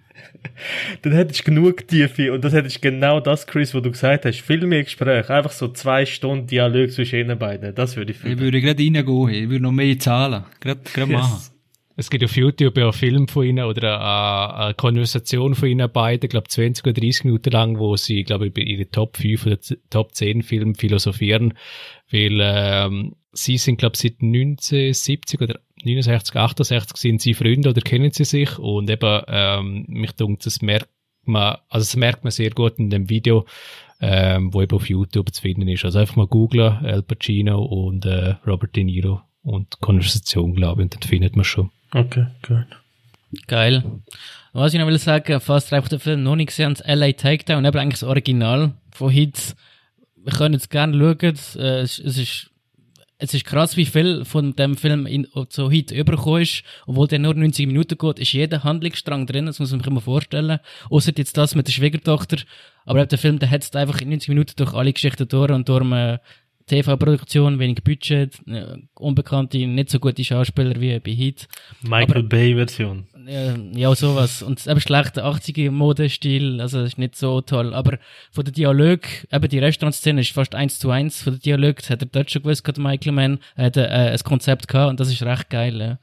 *laughs* Dann hättest du genug Tiefe und das hättest du genau das, Chris, was du gesagt hast. Viel mehr Gespräch. Einfach so zwei Stunden Dialog zwischen ihnen beiden. Das würde ich ich fühlen. würde gerade reingehen, ich würde noch mehr zahlen. Gerade, gerade machen. Yes. Es gibt auf YouTube ja einen Film von ihnen oder eine, eine Konversation von ihnen beiden, ich glaube 20 oder 30 Minuten lang, wo sie, glaube ich, über ihre Top 5 oder Top 10 Filme philosophieren, weil ähm, sie sind, glaube ich, seit 1970 oder 69, 68 sind sie Freunde oder kennen sie sich und eben, ähm, mich dunkt, das merkt man, also das merkt man sehr gut in dem Video, ähm, wo eben auf YouTube zu finden ist. Also einfach mal googlen, Al Pacino und äh, Robert De Niro und Konversation, glaube ich, und dann findet man schon. Okay, gut. Geil. Was ich noch will sagen, ihr einfach den Film noch nicht gesehen habt, LA Takedown, eben eigentlich das Original von Hits. Wir können es gerne schauen. Äh, Es, es ist, es ist krass, wie viel von dem Film in, zu Hit übergekommen ist. Obwohl der nur 90 Minuten geht, ist jeder Handlungsstrang drin, das muss man sich immer vorstellen. Außer jetzt das mit der Schwiegertochter. Aber der Film, der hetzt einfach in 90 Minuten durch alle Geschichten durch und durch eine TV-Produktion, wenig Budget, äh, unbekannte, nicht so gute Schauspieler wie bei Hit. Michael Bay Version. Ja, sowas. Und eben schlechter 80er Modestil, also ist nicht so toll. Aber von der Dialog, eben die Restaurantszene ist fast eins zu eins von der Dialog, das hat er dort schon gewusst, gehabt, Michael Mann, er hat äh, ein Konzept gehabt und das ist recht geil. Ja.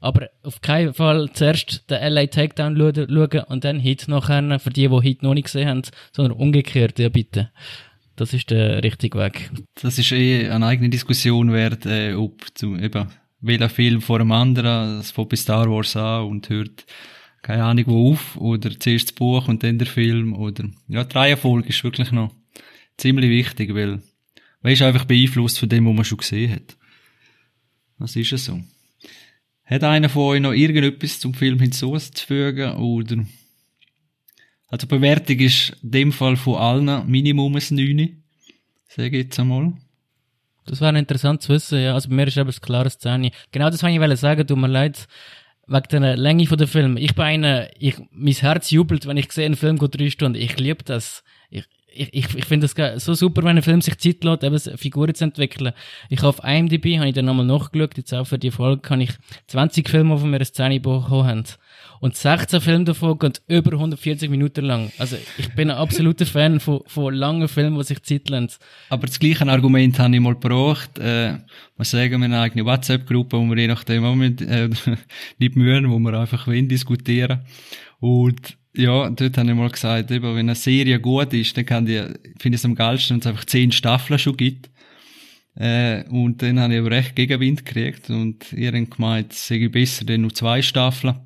Aber auf keinen Fall zuerst den LA Takedown schauen und dann Hit nachher, für die, die Hit noch nicht gesehen haben, sondern umgekehrt, ja bitte. Das ist der richtige Weg. Das ist eh eine eigene Diskussion wert, äh, ob zum, eben, welcher Film vor dem anderen, das fängt bei Star Wars an und hört, keine Ahnung, wo auf, oder zuerst das Buch und dann der Film, oder, ja, die Reihenfolge ist wirklich noch ziemlich wichtig, weil, man ist einfach beeinflusst von dem, was man schon gesehen hat. Das ist es so. Hat einer von euch noch irgendetwas zum Film hinzuzufügen, oder? Also die Bewertung ist in dem Fall von allen Minimum ein 9. Sage ich jetzt einmal. Das wäre interessant zu wissen, ja. Also bei mir ist eben das klare Szene. Genau das wollte ich sagen, tut mir leid, wegen der Länge von der Film. Ich bin einer, ich, mein Herz jubelt, wenn ich sehe, ein Film geht drei Stunden. Ich liebe das. Ich, ich, ich, ich finde es so super, wenn ein Film sich Zeit lässt, eben Figuren zu entwickeln. Ich habe auf IMDb, habe ich dann nochmal nachgeschaut, jetzt auch für die Folge, kann ich 20 Filme, die von mir eine Szene bekommen haben. Und 16 Filme davon gehen über 140 Minuten lang. Also ich bin ein absoluter Fan von, von langen Filmen, die sich Zeit lassen. Aber das gleiche Argument habe ich mal gebracht. Äh, wir sagen, wir haben eine eigene WhatsApp-Gruppe, wo wir je nachdem auch äh, *laughs* nicht mühen, wo wir einfach wollen, diskutieren. Und ja, dort habe ich mal gesagt, eben, wenn eine Serie gut ist, dann kann die, finde ich es am geilsten, wenn es einfach zehn Staffeln schon gibt. Äh, und dann habe ich aber recht Gegenwind gekriegt und ihr habt gemeint, es sei besser, denn nur zwei Staffeln.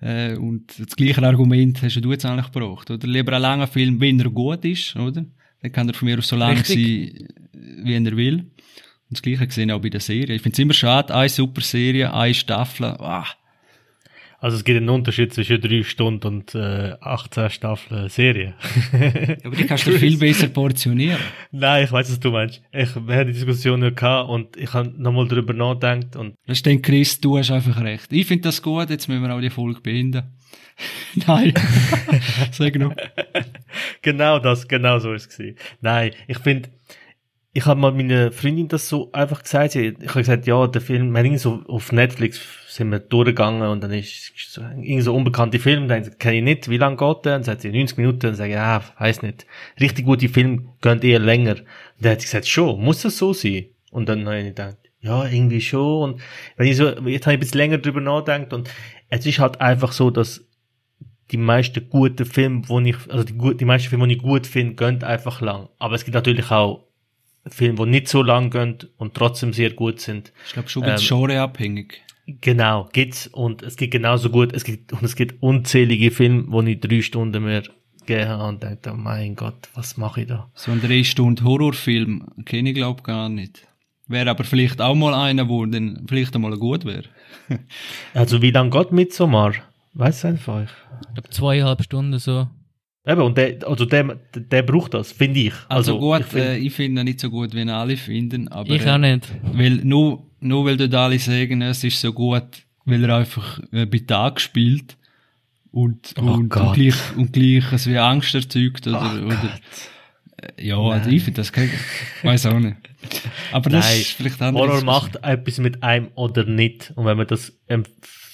Äh, und das gleiche Argument hast du jetzt eigentlich gebraucht, oder? Lieber einen langen Film, wenn er gut ist, oder? Dann kann er von mir aus so lang Richtig. sein, wie er will. Und das gleiche gesehen auch bei der Serie. Ich finde es immer schade, eine super Serie, eine Staffel, ah, also es gibt einen Unterschied zwischen drei Stunden und äh, 18 Staffeln Serie. Aber die kannst du viel *laughs* besser portionieren. Nein, ich weiß, was du meinst. Ich, wir haben die Diskussion nicht gehabt und ich habe nochmal darüber nachgedacht. Und ich denke, Chris, du hast einfach recht. Ich finde das gut, jetzt müssen wir auch die Folge beenden. *laughs* Nein. *laughs* Sag noch. genau das, genau so ist es Nein, ich finde, ich habe mal meine Freundin das so einfach gesagt. Ich habe gesagt, ja, der Film, wir so auf Netflix sind wir durchgegangen und dann ist so ein so unbekannte Film, dann kenne ich nicht, wie lange geht der? Dann sagt sie 90 Minuten, dann sage ich, ja, weiß nicht. Richtig gute Film gehen eher länger. Und dann hat sie gesagt, schon, muss das so sein? Und dann habe ich gedacht, ja, irgendwie schon. Und wenn ich so, jetzt habe ich ein bisschen länger drüber nachgedacht und es ist halt einfach so, dass die meisten guten Filme, wo ich, also die, die meisten Filme, die ich gut finde, gehen einfach lang. Aber es gibt natürlich auch Filme, die nicht so lang gehen und trotzdem sehr gut sind. Ich glaube schon ganz ähm, genreabhängig. Genau, gibt's und es gibt genauso gut, es gibt und es gibt unzählige Filme, wo ich drei Stunden mehr gegeben habe und dachte, oh mein Gott, was mache ich da? So ein drei Stunden Horrorfilm kenne ich glaube gar nicht. Wäre aber vielleicht auch mal einer, wo dann vielleicht einmal gut wäre. *laughs* also wie lange geht Midsommar? Weiß einfach. Ich glaube zweieinhalb Stunden so. Eben, und der, also der, der braucht das, finde ich. Also, also gut, ich, find, äh, finde ihn nicht so gut, wie ihn alle finden. Aber, ich auch nicht. Weil nur, nur weil dort alle sagen, es ist so gut, weil er einfach äh, bei Tag spielt und, oh und, und, gleich, und gleich es wie Angst erzeugt oder, oh oder äh, ja, also ich finde das kein, weiß auch nicht. Aber das Nein. ist vielleicht anders. Horror macht etwas mit einem oder nicht. Und wenn man das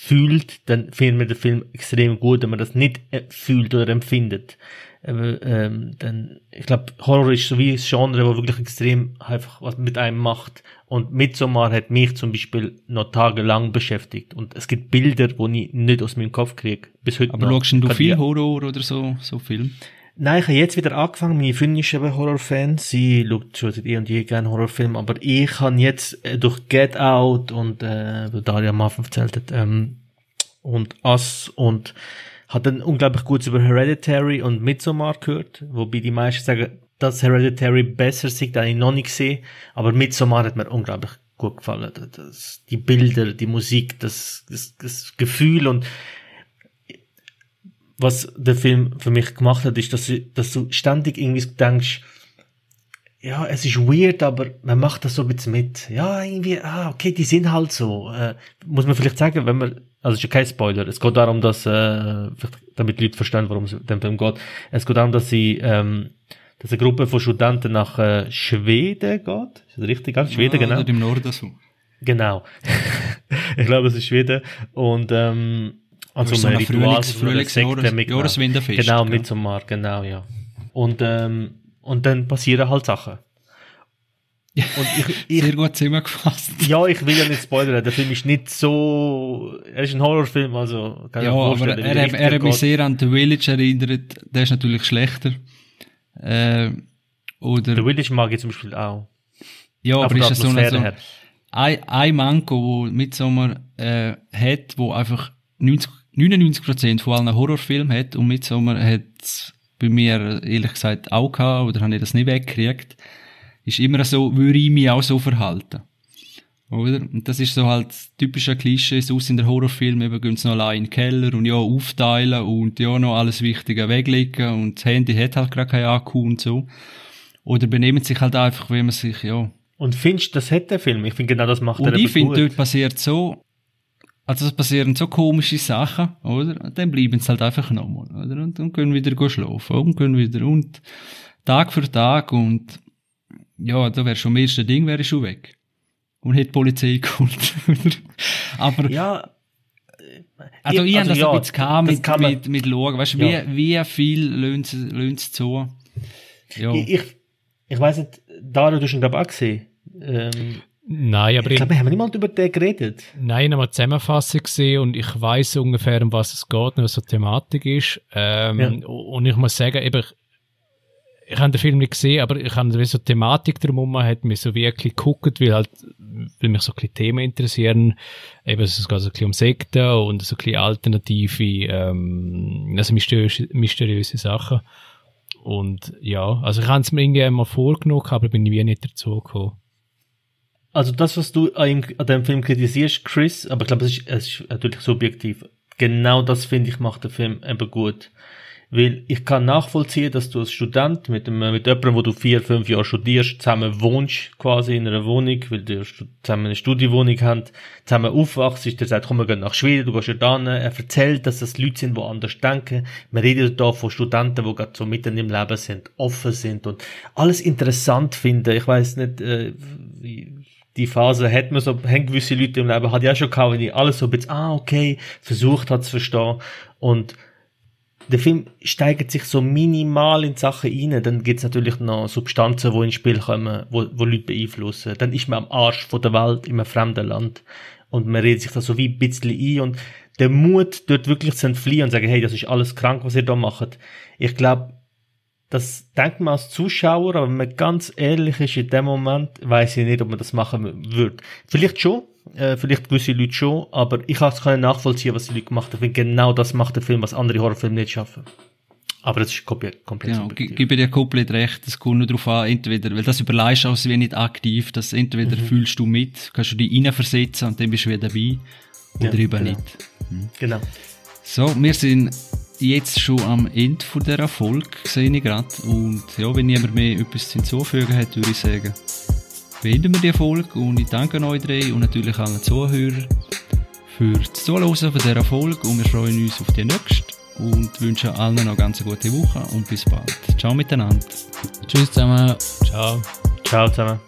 fühlt, dann findet man den Film extrem gut. Wenn man das nicht äh, fühlt oder empfindet, ähm, dann, ich glaube, Horror ist so wie ein Genre, wo wirklich extrem einfach was mit einem macht. Und Midsommar hat mich zum Beispiel noch tagelang beschäftigt. Und es gibt Bilder, wo ich nicht aus meinem Kopf kriege. Bis heute Aber schaust du viel Horror oder so, so Film? Nein, ich habe jetzt wieder angefangen. Meine Freundin ist eben Horrorfan. Sie schaut schon seit eh und je gerne Horrorfilme. Aber ich habe jetzt äh, durch Get Out und, äh, Daria am Anfang erzählt hat, ähm, und Us und hat dann unglaublich gut über Hereditary und Midsommar gehört. Wobei die meisten sagen, dass Hereditary besser sieht, habe ich noch nicht gesehen. Aber Midsommar hat mir unglaublich gut gefallen. Das, die Bilder, die Musik, das, das, das Gefühl und was der Film für mich gemacht hat, ist, dass, dass du ständig irgendwie denkst, ja, es ist weird, aber man macht das so ein bisschen mit. Ja, irgendwie, ah, okay, die sind halt so. Äh, muss man vielleicht sagen, wenn man, also es ist ja kein Spoiler, es geht darum, dass, äh, damit die Leute verstehen, worum es dem Film geht, es geht darum, dass sie, ähm, dass eine Gruppe von Studenten nach äh, Schweden geht. Ist das richtig? Ganz Schweden, ja, genau. Im Norden so. Genau. *laughs* ich glaube, das ist Schweden. Und, ähm, also so ein Frühlings, Frühlings Jahreswinterfest. Genau, mit so Midsommar, genau, ja. Und, ähm, und dann passieren halt Sachen. *laughs* Und ich, ich, Sehr gut zusammengefasst. Ja, ich will ja nicht spoilern. Der Film ist nicht so, er ist ein Horrorfilm, also kann ja, ich mir vorstellen. Aber er, er hat mich sehr an The Village erinnert. Der ist natürlich schlechter. Äh, oder... The Village mag ich zum Beispiel auch. Ja, aber, aber ist das so eine, so ein, ein Manko, wo Midsommar äh, hat, wo einfach 90 99% von allen Horrorfilmen hat und Midsommar hat bei mir ehrlich gesagt auch gehabt, oder habe ich das nicht weggekriegt, ist immer so, würde ich mich auch so verhalten. Oder? Und das ist so halt typischer Klischee, so in der Horrorfilm, eben gehen sie noch allein in den Keller und ja, aufteilen und ja, noch alles Wichtige weglegen und das Handy hat halt gerade kein Akku und so. Oder benehmen sich halt einfach, wie man sich, ja, Und findest das hat der Film? Ich finde genau das macht Und er ich finde, dort passiert so, also es passieren so komische Sachen, oder? Und dann bleiben sie halt einfach nochmal, oder? Und dann können wieder schlafen, und können wieder, und Tag für Tag, und ja, da wäre schon am ersten Ding, wäre ich schon weg. Und hätte die Polizei *laughs* geholt, oder? Aber, Ja, also ich, ich- habe das also ein ja, bisschen gehabt mit, kann man- mit, mit schauen, weißt du, Ja. wie, wie viel löhnt sie zu? Ja. ich, ich, ich weiss nicht, Dario, du hast ihn glaube ich auch gesehen. Ähm, Nein, aber ich ich, glaube, wir haben mal über den geredet. nein, ich habe eine Zusammenfassung gesehen und ich weiß ungefähr, um was es geht und was so die Thematik ist. Ähm, Ja. Und ich muss sagen, eben, ich, ich habe den Film nicht gesehen, aber ich habe so die Thematik drumherum hat mich so wirklich geguckt, weil halt, weil mich so ein bisschen Themen interessieren. Eben, es geht so ein bisschen um Sekten und so ein bisschen alternative, ähm, also mysteriöse, mysteriöse Sachen. Und ja, also ich habe es mir irgendwie mal vorgenommen, aber bin wie nicht dazu gekommen. Also das, was du an, dem Film kritisierst, Chris, aber ich glaube, es ist, es ist natürlich subjektiv. Genau das finde ich macht der Film eben gut. Weil ich kann nachvollziehen, dass du als Student mit, einem, mit jemandem, wo du vier, fünf Jahre studierst, zusammen wohnst, quasi in einer Wohnung, weil du zusammen eine Studienwohnung habt, zusammen aufwachst, der sagt, komm, wir gehen nach Schweden, du gehst ja dann, er erzählt, dass das Leute sind, die anders denken. Wir reden da von Studenten, die gerade so mitten im Leben sind, offen sind und alles interessant finden. Ich weiß nicht, äh, wie, die Phase hat man so, haben gewisse Leute im Leben, hat ja schon gehabt, wenn ich alles so ein bisschen, ah, okay, versucht hat zu verstehen. Und der Film steigert sich so minimal in Sachen rein, dann gibt's natürlich noch Substanzen, die ins Spiel kommen, wo, wo Leute beeinflussen. Dann ist man am Arsch von der Welt in einem fremden Land. Und man redet sich da so wie ein bisschen ein und der Mut, dort wirklich zu entfliehen und sagen, hey, das ist alles krank, was ihr da macht. Ich glaube, das denkt man als Zuschauer, aber wenn man ganz ehrlich ist, in dem Moment weiß ich nicht, ob man das machen würde. Vielleicht schon, äh, vielleicht gewisse Leute schon, aber ich kann es nachvollziehen, was die Leute gemacht haben. Genau das macht der Film, was andere Horrorfilme nicht schaffen. Aber das ist komplett, komplett Genau, subjektiv. gebe dir komplett recht, es kommt nur darauf an, entweder, weil das überleist als wie nicht aktiv, dass entweder Mhm. fühlst du mit, kannst du dich reinversetzen und dann bist du wieder dabei, oder Ja, eben genau. nicht. Genau. So, wir sind jetzt schon am Ende von dieser Folge, sehe ich gerade, und ja, wenn niemand mehr etwas hinzufügen hat, würde ich sagen, beenden wir die Folge und ich danke euch drei und natürlich allen Zuhörern für das Zuhören von dieser Folge und wir freuen uns auf die nächste und wünschen allen noch eine ganz gute Woche und bis bald. Ciao miteinander. Tschüss zusammen. Ciao. Ciao zusammen.